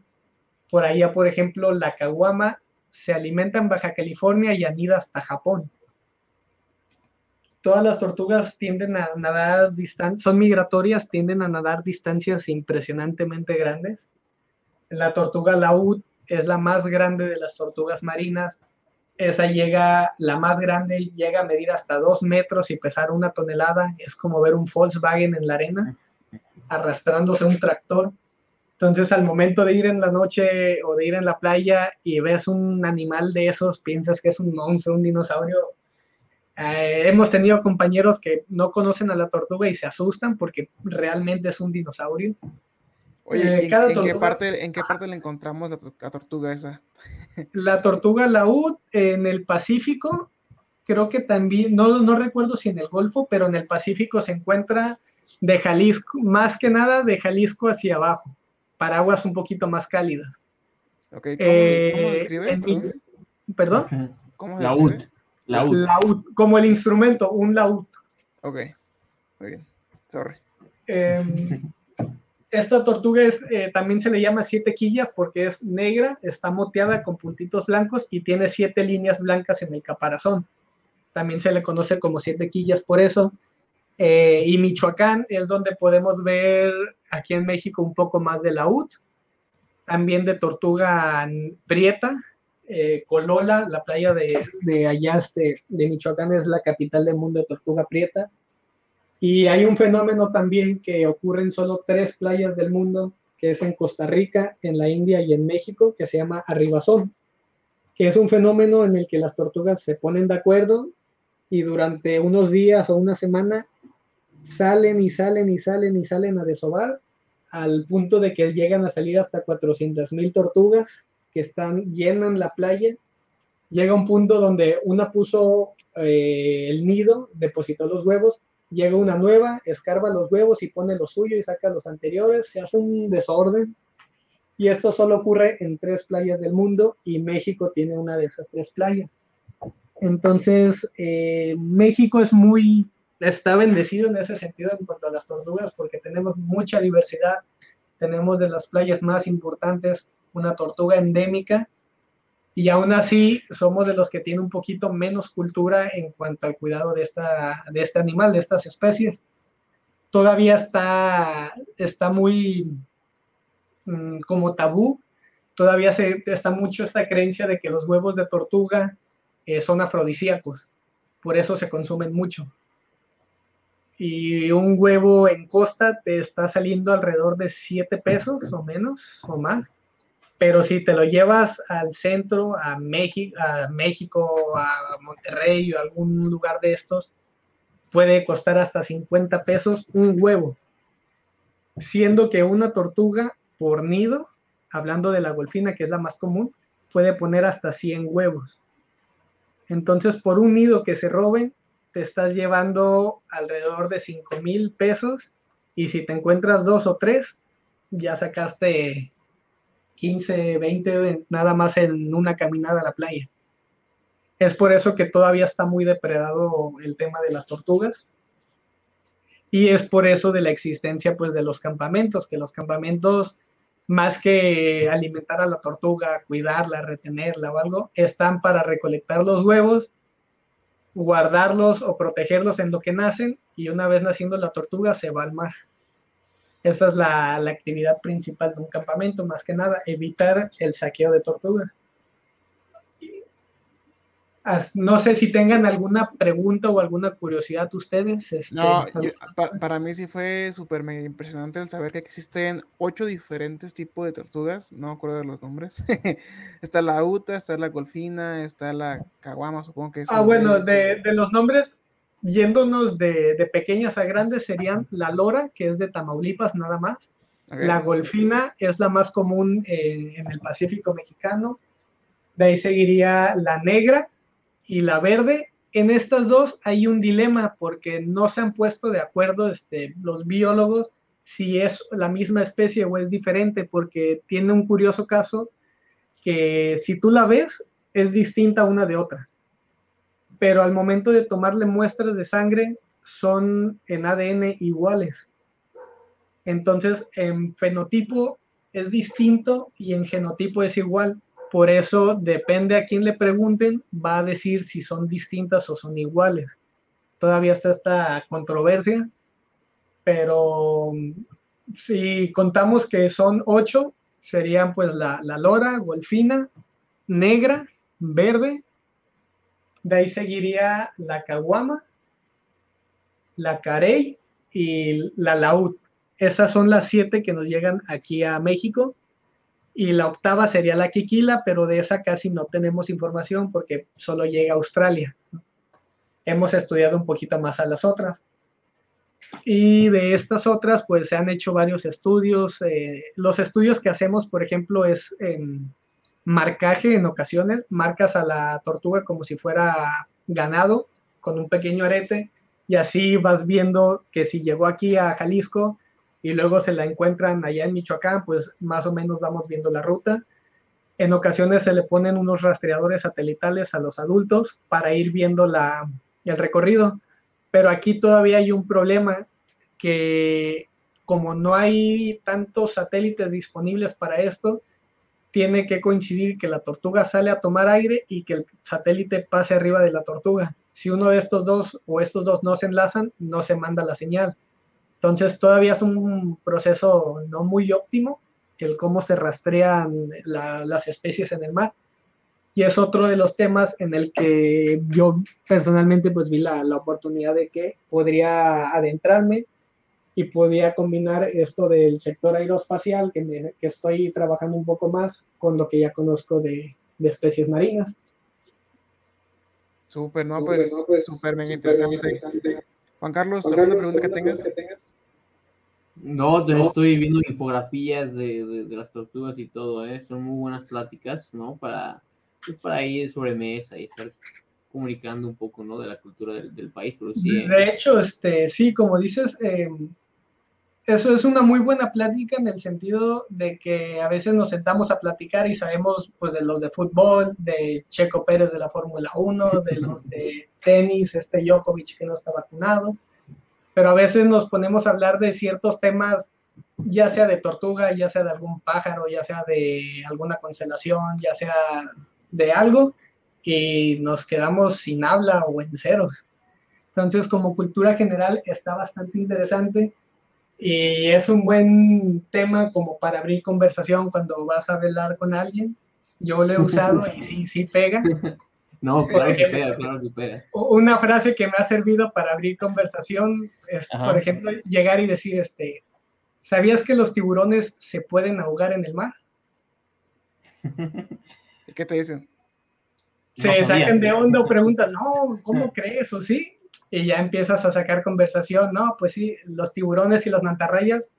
Por allá, por ejemplo, la caguama se alimenta en Baja California y anida hasta Japón todas las tortugas tienden a nadar distancias, son migratorias, tienden a nadar distancias impresionantemente grandes. La tortuga laúd es la más grande de las tortugas marinas. Esa llega, la más grande, llega a medir hasta dos metros y pesar una tonelada. Es como ver un Volkswagen en la arena, arrastrándose un tractor. Entonces, al momento de ir en la noche o de ir en la playa y ves un animal de esos, piensas que es un monstruo, un dinosaurio, eh, hemos tenido compañeros que no conocen a la tortuga y se asustan porque realmente es un dinosaurio. Oye, eh, ¿en, qué parte, ¿en qué parte le encontramos la, tortuga esa? La tortuga laúd en el Pacífico, creo que también, no, no recuerdo si en el Golfo, pero en el Pacífico se encuentra de Jalisco, más que nada de Jalisco hacia abajo, para aguas un poquito más cálidas. Okay, ¿cómo, eh, escribe? ¿Perdón? ¿Cómo se escribe? Laúd. como el instrumento, un laúd. Ok, muy bien. Sorry. Em, esta tortuga eh, también se le llama siete quillas porque es negra, está moteada con puntitos blancos y tiene siete líneas blancas en el caparazón. También se le conoce como siete quillas por eso. Eh, y Michoacán es donde podemos ver aquí en México un poco más de laúd, también de tortuga prieta, eh, Colola, la playa de, de este, de Michoacán, es la capital del mundo de tortuga prieta. Y hay un fenómeno también que ocurre en solo tres playas del mundo, que es en Costa Rica, en la India y en México, que se llama arribazón, que es un fenómeno en el que las tortugas se ponen de acuerdo y durante unos días o una semana salen y salen y salen y salen a desovar al punto de que llegan a salir hasta 400 mil tortugas que están llenan la playa. Llega un punto donde una puso eh, el nido, depositó los huevos, llega una nueva, escarba los huevos y pone lo suyo y saca los anteriores, se hace un desorden. Y esto solo ocurre en tres playas del mundo y México tiene una de esas tres playas. Entonces, eh, México es muy, está bendecido en ese sentido en cuanto a las tortugas porque tenemos mucha diversidad, tenemos de las playas más importantes una tortuga endémica, y aún así somos de los que tienen un poquito menos cultura en cuanto al cuidado de, esta, de este animal, de estas especies. Todavía está, está muy mm, como tabú, todavía se, está mucho esta creencia de que los huevos de tortuga eh, son afrodisíacos, por eso se consumen mucho. y un huevo en costa te está saliendo alrededor de 7 pesos o menos o más. Pero si te lo llevas al centro, a México, a, México, a Monterrey o algún lugar de estos, puede costar hasta 50 pesos un huevo. Siendo que una tortuga por nido, hablando de la golfina, que es la más común, puede poner hasta 100 huevos. Entonces, por un nido que se roben, te estás llevando alrededor de 5 mil pesos y si te encuentras dos o tres, ya sacaste 15, 20 nada más en una caminada a la playa. Es por eso que todavía está muy depredado el tema de las tortugas. Y es por eso de la existencia pues de los campamentos, que los campamentos más que alimentar a la tortuga, cuidarla, retenerla o algo, están para recolectar los huevos guardarlos o protegerlos en lo que nacen y una vez naciendo la tortuga se va al mar. Esa es la, la actividad principal de un campamento, más que nada, evitar el saqueo de tortugas. No sé si tengan alguna pregunta o alguna curiosidad ustedes. Este, no, para, mí sí fue súper impresionante el saber que existen ocho diferentes tipos de tortugas. No me acuerdo de los nombres. está la uta, está la golfina, está la caguama, supongo que es. Ah, bueno, de, los nombres, yéndonos de, pequeñas a grandes, serían la lora, que es de Tamaulipas nada más. La golfina es la más común eh, en el Pacífico mexicano. De ahí seguiría la negra, y la verde. En estas dos hay un dilema porque no se han puesto de acuerdo este, los biólogos si es la misma especie o es diferente, porque tiene un curioso caso que si tú la ves es distinta una de otra, pero al momento de tomarle muestras de sangre son en ADN iguales. Entonces, en fenotipo es distinto y en genotipo es igual. Por eso depende a quién le pregunten, va a decir si son distintas o son iguales. Todavía está esta controversia, pero si contamos que son ocho, serían pues la, la lora, golfina, negra, verde, de ahí seguiría la caguama, la carey y la laúd. Esas son las siete que nos llegan aquí a México y la octava sería la Kikila, pero de esa casi no tenemos información porque solo llega a Australia. Hemos estudiado un poquito más a las otras. Y de estas otras, pues se han hecho varios estudios. Eh, los estudios que hacemos, por ejemplo, es en marcaje en ocasiones. Marcas a la tortuga como si fuera ganado con un pequeño arete y así vas viendo que si llegó aquí a Jalisco, y luego se la encuentran allá en Michoacán, pues más o menos vamos viendo la ruta. En ocasiones se le ponen unos rastreadores satelitales a los adultos para ir viendo la, el recorrido, pero aquí todavía hay un problema que como no hay tantos satélites disponibles para esto, tiene que coincidir que la tortuga sale a tomar aire y que el satélite pase arriba de la tortuga. Si uno de estos dos o estos dos no se enlazan, no se manda la señal. Entonces todavía es un proceso no muy óptimo el cómo se rastrean las especies en el mar. Y es otro de los temas en el que yo personalmente pues vi la, la oportunidad de que podría adentrarme y podía combinar esto del sector aeroespacial, que, que estoy trabajando un poco más con lo que ya conozco de, de especies marinas. Súper, no, pues, súper pues, interesante. Juan Carlos, ¿alguna pregunta que tengas? No, estoy viendo infografías de, las tortugas y todo, ¿eh? son muy buenas pláticas, ¿no? Para, pues, para ir sobre mesa y estar comunicando un poco, ¿no? De la cultura del, país, pero sí. De eh. hecho, este, sí, como dices, eh, eso es una muy buena plática en el sentido de que a veces nos sentamos a platicar y sabemos, pues, de los de fútbol, de Checo Pérez de la Fórmula 1, de los de tenis, este Djokovic que no está vacunado, pero a veces nos ponemos a hablar de ciertos temas, ya sea de tortuga, ya sea de algún pájaro, ya sea de alguna constelación, ya sea de algo, y nos quedamos sin habla o en ceros. Entonces, como cultura general, está bastante interesante y es un buen tema como para abrir conversación cuando vas a hablar con alguien. Yo lo he usado y sí, sí pega. No, claro que pega, claro que pega. Una frase que me ha servido para abrir conversación es, por ejemplo, llegar y decir, este, ¿sabías que los tiburones se pueden ahogar en el mar? ¿Y qué te dicen? Se sacan de onda o preguntan, no, ¿cómo crees? ¿O sí? Y ya empiezas a sacar conversación, no, pues sí, los tiburones y las mantarrayas,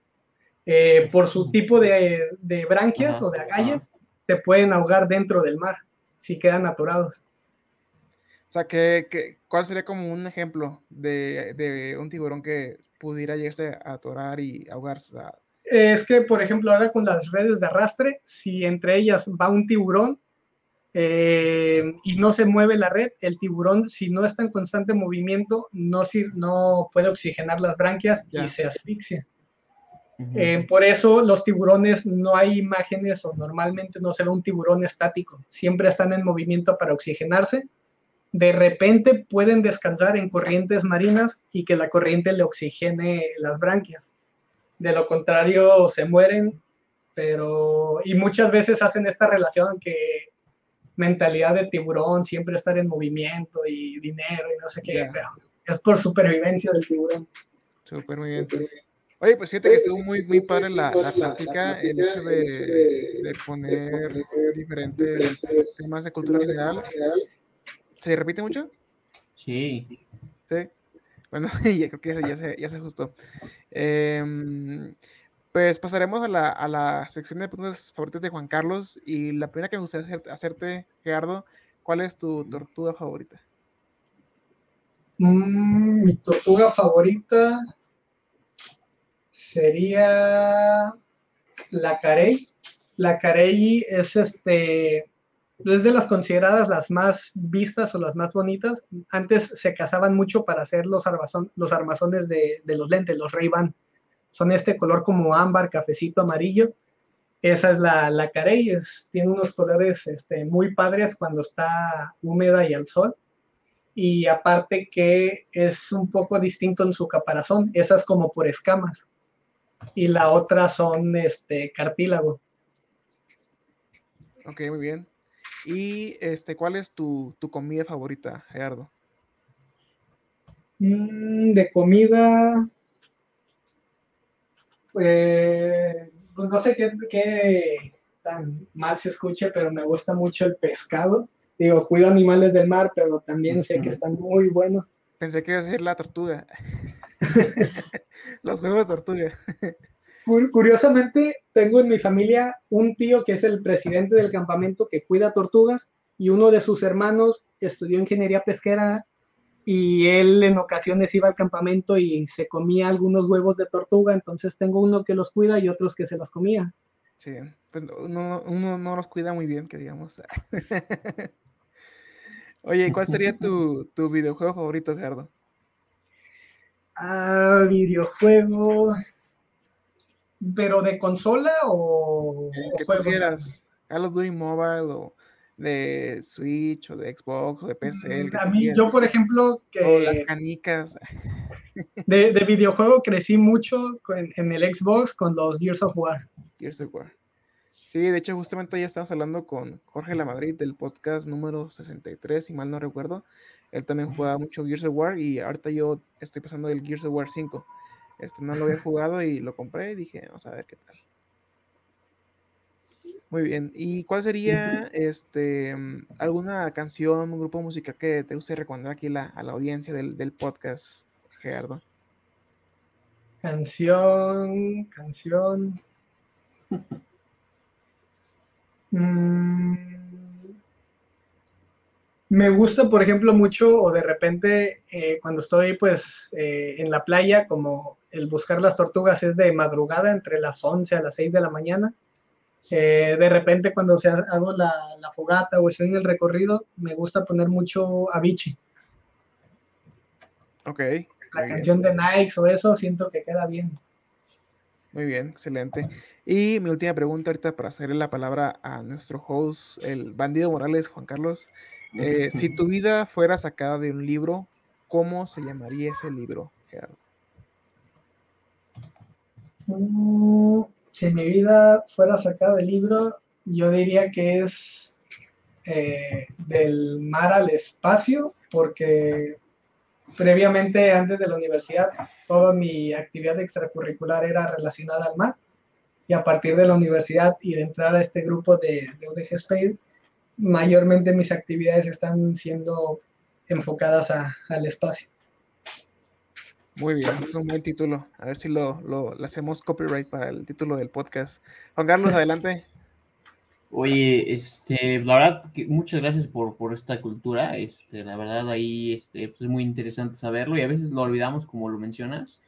eh, por su tipo de, branquias o de agallas, se pueden ahogar dentro del mar si quedan atorados. O sea, ¿qué, cuál sería como un ejemplo de, un tiburón que pudiera llegarse a atorar y ahogarse? Es que, por ejemplo, ahora con las redes de arrastre, si entre ellas va un tiburón eh, y no se mueve la red, el tiburón, si no está en constante movimiento, no, no puede oxigenar las branquias y se asfixia. Eh, por eso los tiburones no hay imágenes o normalmente no se ve un tiburón estático, siempre están en movimiento para oxigenarse. De repente pueden descansar en corrientes marinas y que la corriente le oxigene las branquias. De lo contrario, se mueren, pero y muchas veces hacen esta relación que mentalidad de tiburón, siempre estar en movimiento y dinero y no sé qué, pero es por supervivencia del tiburón. Súper muy bien. Oye, pues fíjate que estuvo muy, muy padre la, la plática, el hecho de, de poner diferentes temas de cultura general. ¿Se repite mucho? Sí. Sí. Bueno, ya creo que ya se, ya se ajustó. Eh, pues pasaremos a la, a la, sección de preguntas favoritas de Juan Carlos. Y la primera que me gustaría hacerte, Gerardo, ¿cuál es tu tortuga favorita? Mm, mi tortuga favorita sería la carey. La carey es este es de las consideradas las más vistas o las más bonitas. Antes se cazaban mucho para hacer los, los armazones de, de los lentes, los Ray-Ban son este color como ámbar, cafecito, amarillo. Esa es la, la carey, tiene unos colores este, muy padres cuando está húmeda y al sol. Y aparte que es un poco distinto en su caparazón, esa es como por escamas. Y la otra son este, cartílago. Ok, muy bien. ¿Y este, cuál es tu, comida favorita, Gerardo? Mm, de comida, eh, pues no sé qué, tan mal se escuche, pero me gusta mucho el pescado. Digo, cuido animales del mar, pero también sé que están muy buenos. Pensé que iba a ser la tortuga. Los juegos de tortuga. Curiosamente, tengo en mi familia un tío que es el presidente del campamento que cuida tortugas y uno de sus hermanos estudió ingeniería pesquera y él en ocasiones iba al campamento y se comía algunos huevos de tortuga, entonces tengo uno que los cuida y otros que se los comía. Sí, pues uno, no los cuida muy bien, que digamos. Oye, ¿cuál sería tu, videojuego favorito, Gerardo? Ah, videojuego. ¿Pero de consola o.? que tú quieras. Call of Duty Mobile o de Switch o de Xbox o de PC. A mí, yo por ejemplo, que las canicas. De, videojuego crecí mucho en, el Xbox con los Gears of War. Gears of War. Sí, de hecho, justamente ya estamos hablando con Jorge La Madrid del podcast número 63, si mal no recuerdo. Él también jugaba mucho Gears of War y ahorita yo estoy pasando el Gears of War 5. Este no lo había jugado y lo compré y dije, vamos a ver qué tal. Muy bien. ¿Y cuál sería este mm, alguna canción, un grupo musical que te guste recomendar aquí a la audiencia del, podcast, Gerardo? Canción, canción. Mm, me gusta, por ejemplo, mucho o de repente eh, cuando estoy pues eh, en la playa, como el buscar las tortugas es de madrugada, entre las 11 a las 6 de la mañana de repente cuando se hago la, fogata o estoy en el recorrido, me gusta poner mucho Avicii. Ok. La canción de Nike o eso, siento que queda bien. Muy bien, excelente. Y mi última pregunta ahorita para hacerle la palabra a nuestro host, el bandido Morales, Juan Carlos. Eh, si tu vida fuera sacada de un libro, ¿cómo se llamaría ese libro, Gerardo? Mm, si mi vida fuera sacada del libro, yo diría que es eh, del mar al espacio, porque previamente, antes de la universidad, toda mi actividad extracurricular era relacionada al mar. Y a partir de la universidad y de entrar a este grupo de, de UDG Space, mayormente mis actividades están siendo enfocadas al espacio. Muy bien, es un buen título. A ver si lo, lo, hacemos copyright para el título del podcast. Juan Carlos, adelante. Oye, este, la verdad, que muchas gracias por, por esta cultura. Este, la verdad, ahí este, pues es muy interesante saberlo y a veces lo olvidamos, como lo mencionas.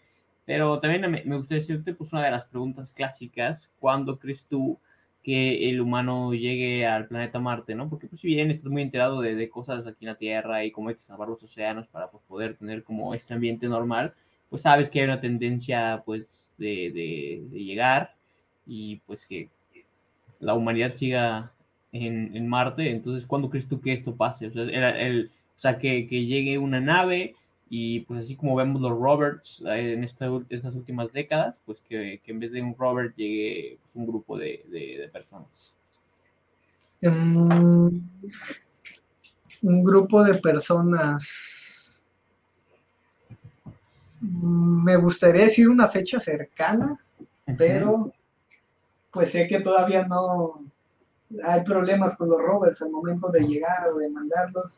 Pero también me, me gustaría decirte, pues, una de las preguntas clásicas: ¿cuándo crees tú que el humano llegue al planeta Marte, ¿no? Porque pues si bien estás muy enterado de, de, cosas aquí en la Tierra y cómo hay que salvar los océanos para pues, poder tener como este ambiente normal, pues sabes que hay una tendencia pues de, de, de llegar y pues que la humanidad siga en, en, Marte, entonces ¿cuándo crees tú que esto pase? O sea, el, el, o sea que, que llegue una nave y pues así como vemos los Roberts eh, en esta, estas últimas décadas, pues que, que, en vez de un Robert llegue pues, un grupo de, de, de personas. Um, un grupo de personas. Me gustaría decir una fecha cercana, uh -huh. pero pues sé que todavía no hay problemas con los Roberts al momento de llegar o de mandarlos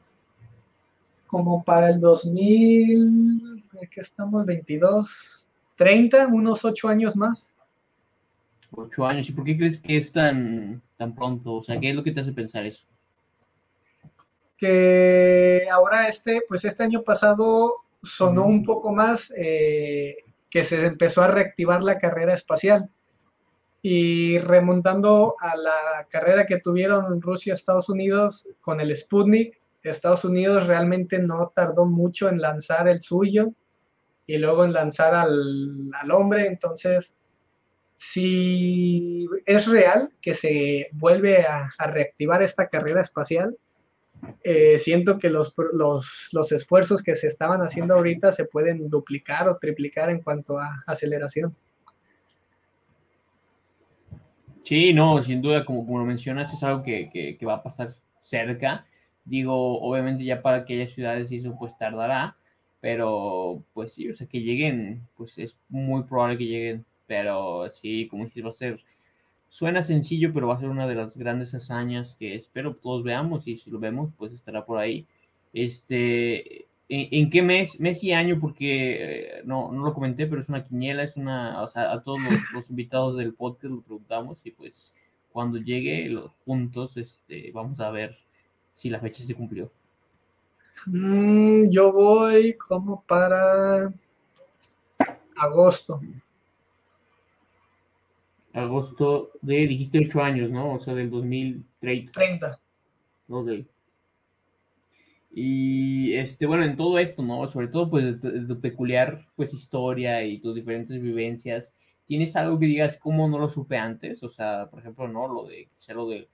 como para el 2000, que estamos 22, 30, unos 8 años más. 8 años, ¿y por qué crees que es tan, tan pronto? O sea, ¿qué es lo que te hace pensar eso? Que ahora este, pues este año pasado sonó un poco más eh, que se empezó a reactivar la carrera espacial. Y remontando a la carrera que tuvieron Rusia, Estados Unidos con el Sputnik, Estados Unidos realmente no tardó mucho en lanzar el suyo y luego en lanzar al, al hombre. Entonces, si es real que se vuelve a, reactivar esta carrera espacial, eh, siento que los, los, los, esfuerzos que se estaban haciendo ahorita se pueden duplicar o triplicar en cuanto a aceleración. Sí, no, sin duda, como, como lo mencionas, es algo que, que va a pasar cerca Digo, obviamente ya para aquellas ciudades y eso pues tardará, pero pues sí, o sea, que lleguen, pues es muy probable que lleguen, pero sí, como dices, va a ser, suena sencillo, pero va a ser una de las grandes hazañas que espero todos veamos y si lo vemos, pues estará por ahí. Este, ¿en, en qué mes, mes y año? Porque eh, no, no lo comenté, pero es una quiniela, es una, o sea, a todos los, los invitados del podcast lo preguntamos y pues cuando llegue los puntos, este, vamos a ver si la fecha se cumplió? Mm, yo voy como para agosto. Agosto de, dijiste 8 años, ¿no? O sea, del 2030. 30. Ok. Y este, bueno, en todo esto, ¿no? Sobre todo, pues, de tu peculiar, pues, historia y tus diferentes vivencias, ¿tienes algo que digas cómo no lo supe antes? O sea, por ejemplo, ¿no? Lo de, sea lo de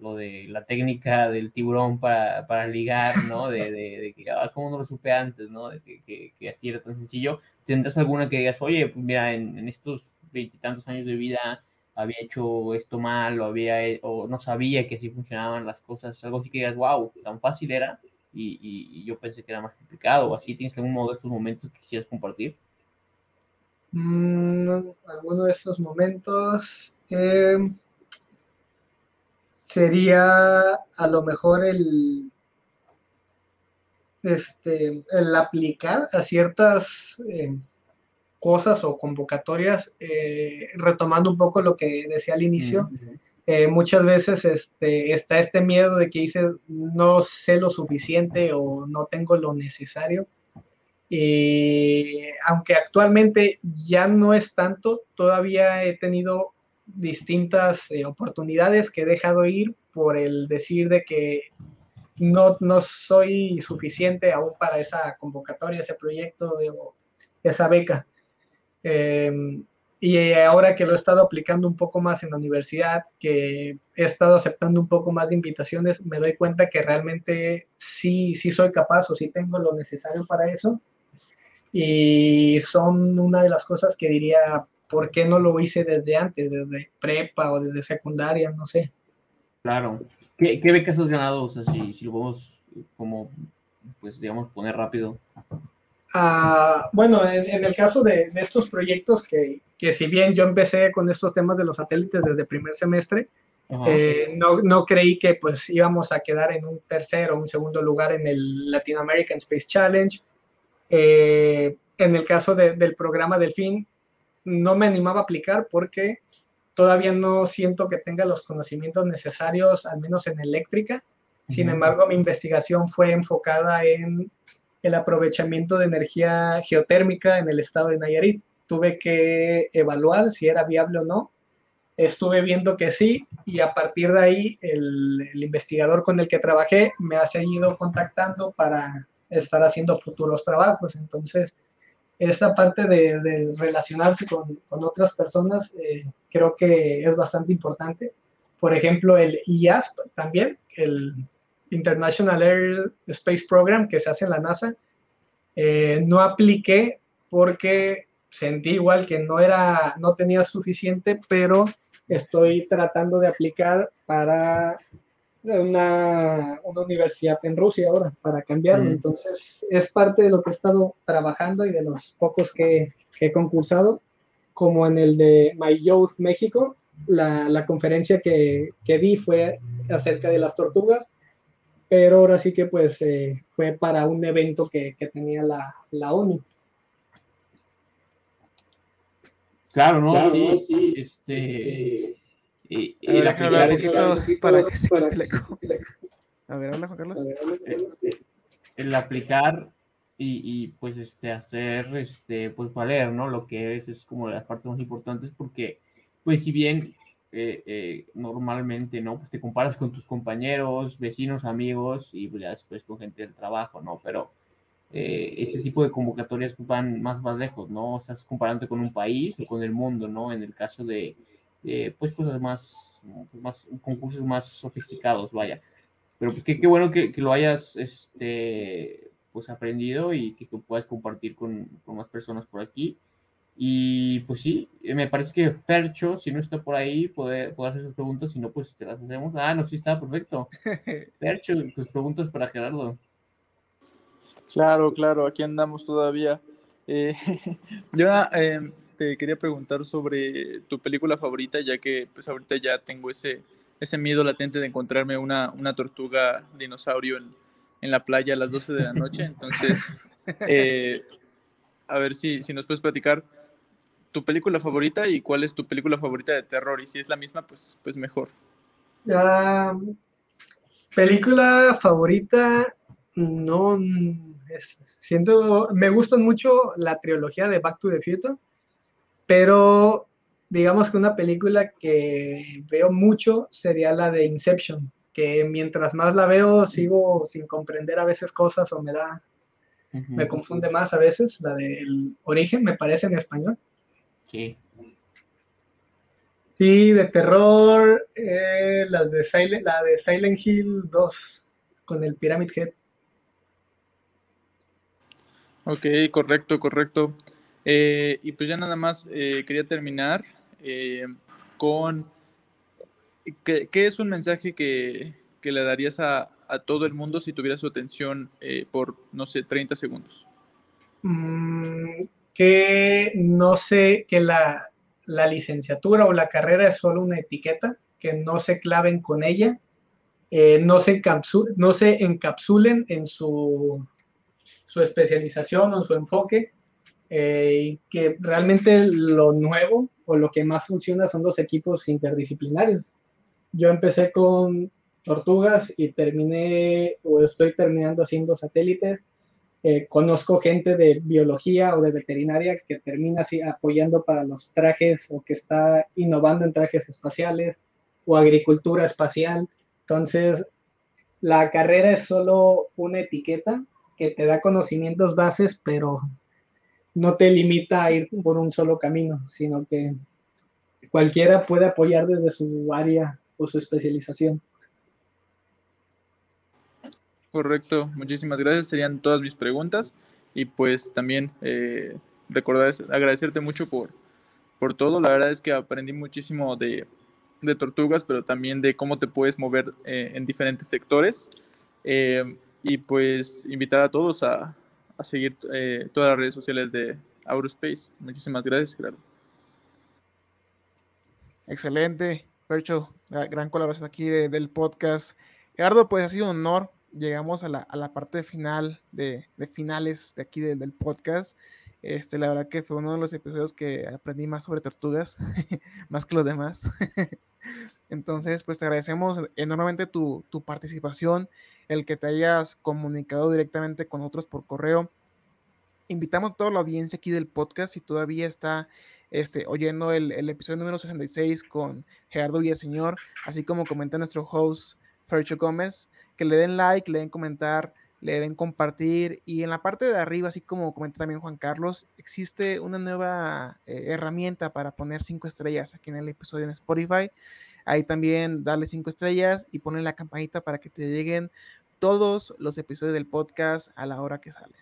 lo de la técnica del tiburón para, para ligar, ¿no? De, de, de que, ah, ¿cómo no lo supe antes, ¿no? De que, que, que, así era tan sencillo. ¿Tendrás alguna que digas, oye, pues mira, en, en estos veintitantos años de vida había hecho esto mal o, había, o no sabía que así funcionaban las cosas? Algo así que digas, wow, tan fácil era y, y, y yo pensé que era más complicado o así. ¿Tienes algún modo de estos momentos que quisieras compartir? Mm, alguno de estos momentos... Eh sería a lo mejor el, este, el aplicar a ciertas eh, cosas o convocatorias, eh, retomando un poco lo que decía al inicio. Uh -huh. eh, muchas veces este, está este miedo de que dices no sé lo suficiente o no tengo lo necesario. Y aunque actualmente ya no es tanto, todavía he tenido distintas eh, oportunidades que he dejado ir por el decir de que no, no soy suficiente aún para esa convocatoria, ese proyecto, de, esa beca. Eh, y ahora que lo he estado aplicando un poco más en la universidad, que he estado aceptando un poco más de invitaciones, me doy cuenta que realmente sí, sí soy capaz o sí tengo lo necesario para eso. Y son una de las cosas que diría, ¿por qué no lo hice desde antes, desde prepa o desde secundaria? No sé. Claro. ¿Qué, ¿Qué, becas has ganado? O sea, si, si lo podemos, como, pues, digamos, poner rápido. Uh, bueno, en, en, el caso de, de estos proyectos que, que, si bien yo empecé con estos temas de los satélites desde primer semestre, eh, no, no, creí que pues íbamos a quedar en un tercer o un segundo lugar en el Latin American Space Challenge. Eh, en el caso de, del programa Delfín, no me animaba a aplicar porque todavía no siento que tenga los conocimientos necesarios, al menos en eléctrica. Sin embargo, mi investigación fue enfocada en el aprovechamiento de energía geotérmica en el estado de Nayarit. Tuve que evaluar si era viable o no. Estuve viendo que sí y a partir de ahí el, el investigador con el que trabajé me ha seguido contactando para estar haciendo futuros trabajos. Entonces, esta parte de, de relacionarse con, con, otras personas eh, creo que es bastante importante. Por ejemplo, el IASP también, el International Air Space Program que se hace en la NASA, eh, no apliqué porque sentí igual que no era, no tenía suficiente, pero estoy tratando de aplicar para una, una universidad en Rusia ahora, para cambiarlo. Mm. Entonces, es parte de lo que he estado trabajando y de los pocos que, que he concursado, como en el de My Youth México, la, la conferencia que, que di fue acerca de las tortugas pero ahora sí que pues eh, fue para un evento que, que tenía la, la, ONU. Claro, ¿no? Claro, sí, ¿no? sí, este... Y, y a, ver, hablar un poquito para que se quite el eco. A ver, habla Juan Carlos. El, el aplicar y, y, pues este hacer este pues valer, ¿no? Lo que es es como las partes más importantes porque pues si bien eh, eh, normalmente, ¿no? Pues te comparas con tus compañeros, vecinos, amigos y pues, ya después con gente del trabajo, ¿no? Pero eh, este tipo de convocatorias van más, más lejos, ¿no? O sea, estás comparándote con un país o con el mundo, ¿no? En el caso de, de pues, cosas más, más, concursos más sofisticados, vaya. Pero pues qué, qué bueno que, que, lo hayas, este, pues aprendido y que lo puedas compartir con, con más personas por aquí. Y pues sí, me parece que Fercho, si no está por ahí, puede, puede hacer sus preguntas, si no, pues te las hacemos. Ah, no, sí está, perfecto. Fercho, tus preguntas para Gerardo. Claro, claro, aquí andamos todavía. Eh, yo eh, te quería preguntar sobre tu película favorita, ya que pues ahorita ya tengo ese, ese miedo latente de encontrarme una, una tortuga dinosaurio en, en la playa a las 12 de la noche. Entonces, eh, a ver si, si nos puedes platicar tu película favorita y cuál es tu película favorita de terror. Y si es la misma, pues, pues mejor. Uh, película favorita, no. Es, siento, me gustan mucho la trilogía de Back to the Future, pero digamos que una película que veo mucho sería la de Inception, que mientras más la veo sigo sin comprender a veces cosas o me da, uh -huh. me confunde más a veces, la del origen me parece en español. Sí. Y de terror, eh, las de Silent, la de Silent Hill 2 con el Pyramid Head. Ok, correcto, correcto. Eh, y pues ya nada más eh, quería terminar eh, con ¿qué, ¿qué, es un mensaje que, que le darías a, a, todo el mundo si tuviera su atención por, no sé, 30 segundos? Mm, que no sé, que la, la, licenciatura o la carrera es solo una etiqueta, que no se claven con ella, no, se no se encapsulen en su, su especialización o en su enfoque, eh, que realmente lo nuevo o lo que más funciona son los equipos interdisciplinarios. Yo empecé con tortugas y terminé o estoy terminando haciendo satélites eh, conozco gente de biología o de veterinaria que termina así apoyando para los trajes o que está innovando en trajes espaciales o agricultura espacial. Entonces, la carrera es solo una etiqueta que te da conocimientos bases, pero no te limita a ir por un solo camino, sino que cualquiera puede apoyar desde su área o su especialización. Correcto, muchísimas gracias. Serían todas mis preguntas. Y pues también eh, recordar, agradecerte mucho por, por todo. La verdad es que aprendí muchísimo de, de tortugas, pero también de cómo te puedes mover eh, en diferentes sectores. Eh, y pues invitar a todos a, a seguir eh, todas las redes sociales de Aurospace. Muchísimas gracias, Gerardo. Excelente, Percho, gran colaboración aquí del podcast. Gerardo, pues ha sido un honor. Llegamos a la, a la parte final de, de, finales de aquí del podcast. Este, la verdad que fue uno de los episodios que aprendí más sobre tortugas, más que los demás. Entonces, pues te agradecemos enormemente tu, tu, participación, el que te hayas comunicado directamente con otros por correo. Invitamos a toda la audiencia aquí del podcast, si todavía está este, oyendo el, el episodio número 66 con Gerardo Villaseñor, así como comenta nuestro host Fercho Gómez, que le den like, le den comentar, le den compartir y en la parte de arriba, así como comenta también Juan Carlos, existe una nueva eh, herramienta para poner cinco estrellas aquí en el episodio en Spotify. Ahí también darle cinco estrellas y poner la campanita para que te lleguen todos los episodios del podcast a la hora que salen.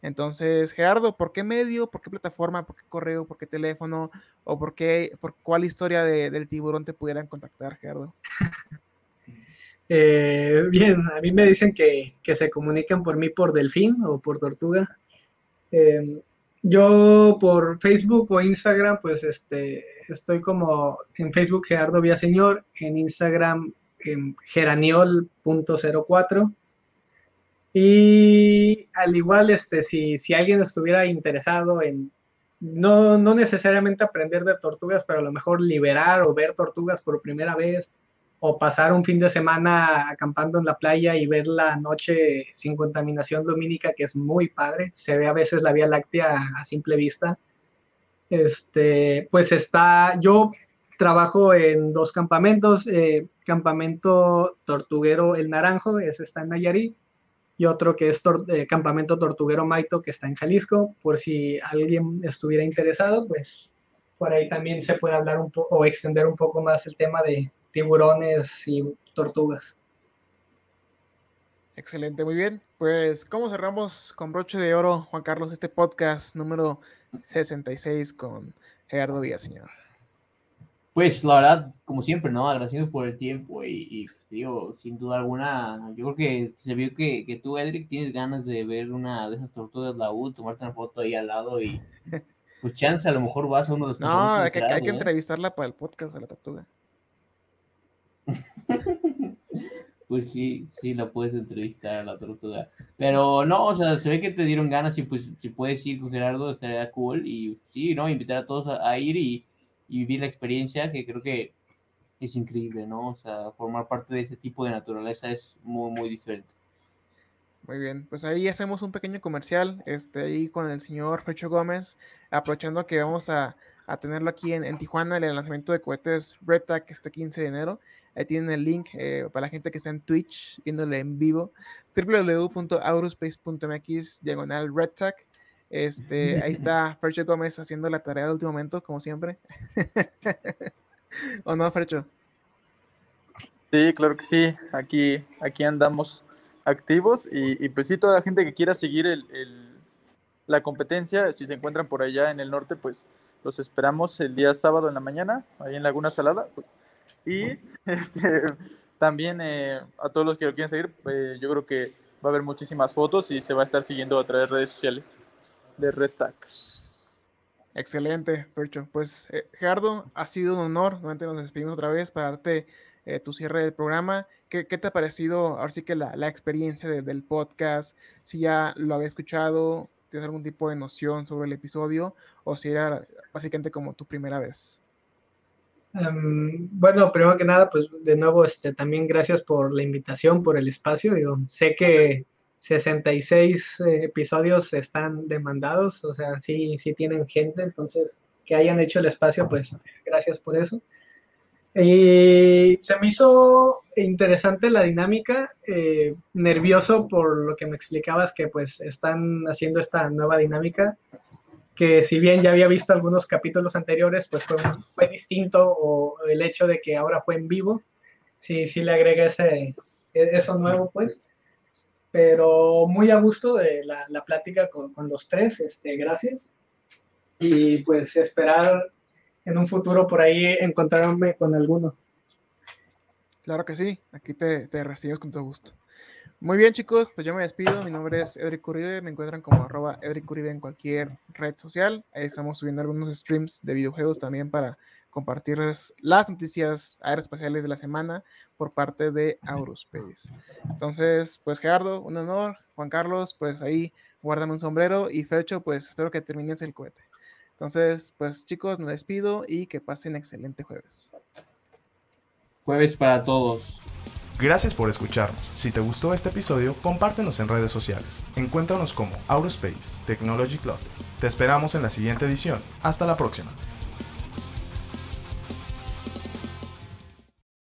Entonces, Gerardo, ¿por qué medio? ¿Por qué plataforma? ¿Por qué correo? ¿Por qué teléfono? ¿O por qué, por cuál historia de, del tiburón te pudieran contactar, Gerardo? Eh, bien, a mí me dicen que, que, se comunican por mí por delfín o por tortuga. Eh, yo por Facebook o Instagram, pues este, estoy como en Facebook Gerardo Villaseñor, en Instagram en geraniol.04. Y al igual, este, si, si alguien estuviera interesado en no, no necesariamente aprender de tortugas, pero a lo mejor liberar o ver tortugas por primera vez, o pasar un fin de semana acampando en la playa y ver la noche sin contaminación lumínica, que es muy padre. Se ve a veces la Vía Láctea a simple vista. Este, pues está, yo trabajo en dos campamentos, eh, campamento tortuguero El Naranjo, ese está en Nayarit, y otro que es eh, campamento tortuguero Maito, que está en Jalisco, por si alguien estuviera interesado, pues por ahí también se puede hablar un poco o extender un poco más el tema de, tiburones y tortugas. Excelente, muy bien. Pues, ¿cómo cerramos con broche de oro, Juan Carlos, este podcast número 66 con Gerardo Villaseñor? Pues, la verdad, como siempre, ¿no? Agradecido por el tiempo y, y pues, digo, sin duda alguna, yo creo que se vio que, que, tú, Edric, tienes ganas de ver una de esas tortugas la U, tomarte una foto ahí al lado y pues chance, a lo mejor vas a uno de los... No, hay que, hay que ¿eh? entrevistarla para el podcast a la tortuga. pues sí, sí la puedes entrevistar a la tortuga. Pero no, o sea, se ve que te dieron ganas y pues si puedes ir con Gerardo estaría cool y sí, ¿no? Invitar a todos a, ir y, vivir la experiencia que creo que es increíble, ¿no? O sea, formar parte de ese tipo de naturaleza es muy, muy diferente. Muy bien, pues ahí hacemos un pequeño comercial, este, ahí con el señor Fecho Gómez, aprovechando que vamos a, a tenerlo aquí en, en, Tijuana, el lanzamiento de cohetes Red este 15 de enero. Ahí tienen el link eh, para la gente que está en Twitch, viéndole en vivo, www.aurospace.mx, diagonal RedTag. Este, ahí está Fercho Gómez haciendo la tarea de último momento, como siempre. ¿O no, Fercho? Sí, claro que sí. Aquí, aquí andamos activos y, y, pues sí, toda la gente que quiera seguir el, el, la competencia, si se encuentran por allá en el norte, pues los esperamos el día sábado en la mañana, ahí en Laguna Salada. Y este, también eh, a todos los que lo quieran seguir, eh, yo creo que va a haber muchísimas fotos y se va a estar siguiendo a través de redes sociales de Red Excelente, Percho. Pues eh, Gerardo, ha sido un honor. Nuevamente nos despedimos otra vez para darte eh, tu cierre del programa. ¿Qué, ¿Qué, te ha parecido ahora sí que la, la experiencia de, del podcast? Si ya lo había escuchado, ¿tienes algún tipo de noción sobre el episodio? O si era básicamente como tu primera vez. Um, bueno, primero que nada, pues de nuevo, este, también gracias por la invitación, por el espacio. Digo, sé que 66 eh, episodios están demandados, o sea, sí, sí tienen gente, entonces que hayan hecho el espacio, pues gracias por eso. Y se me hizo interesante la dinámica, eh, nervioso por lo que me explicabas que pues están haciendo esta nueva dinámica, que si bien ya había visto algunos capítulos anteriores, pues fue, fue distinto o el hecho de que ahora fue en vivo, sí, sí le agrega ese, e, eso nuevo pues, pero muy a gusto de la, la plática con, con los tres, este, gracias. Y pues esperar en un futuro por ahí encontrarme con alguno. Claro que sí, aquí te, te recibimos con todo gusto. Muy bien, chicos, pues yo me despido. Mi nombre es Edric Uribe. Me encuentran como arroba Edric Uribe en cualquier red social. Ahí estamos subiendo algunos streams de videojuegos también para compartirles las noticias aeroespaciales de la semana por parte de Aurospace. Entonces, pues Gerardo, un honor. Juan Carlos, pues ahí guárdame un sombrero. Y Fercho, pues espero que termines el cohete. Entonces, pues chicos, me despido y que pasen excelente jueves. Jueves para todos. Gracias por escucharnos. Si te gustó este episodio, compártenos en redes sociales. Encuéntranos como Aurospace Technology Cluster. Te esperamos en la siguiente edición. Hasta la próxima.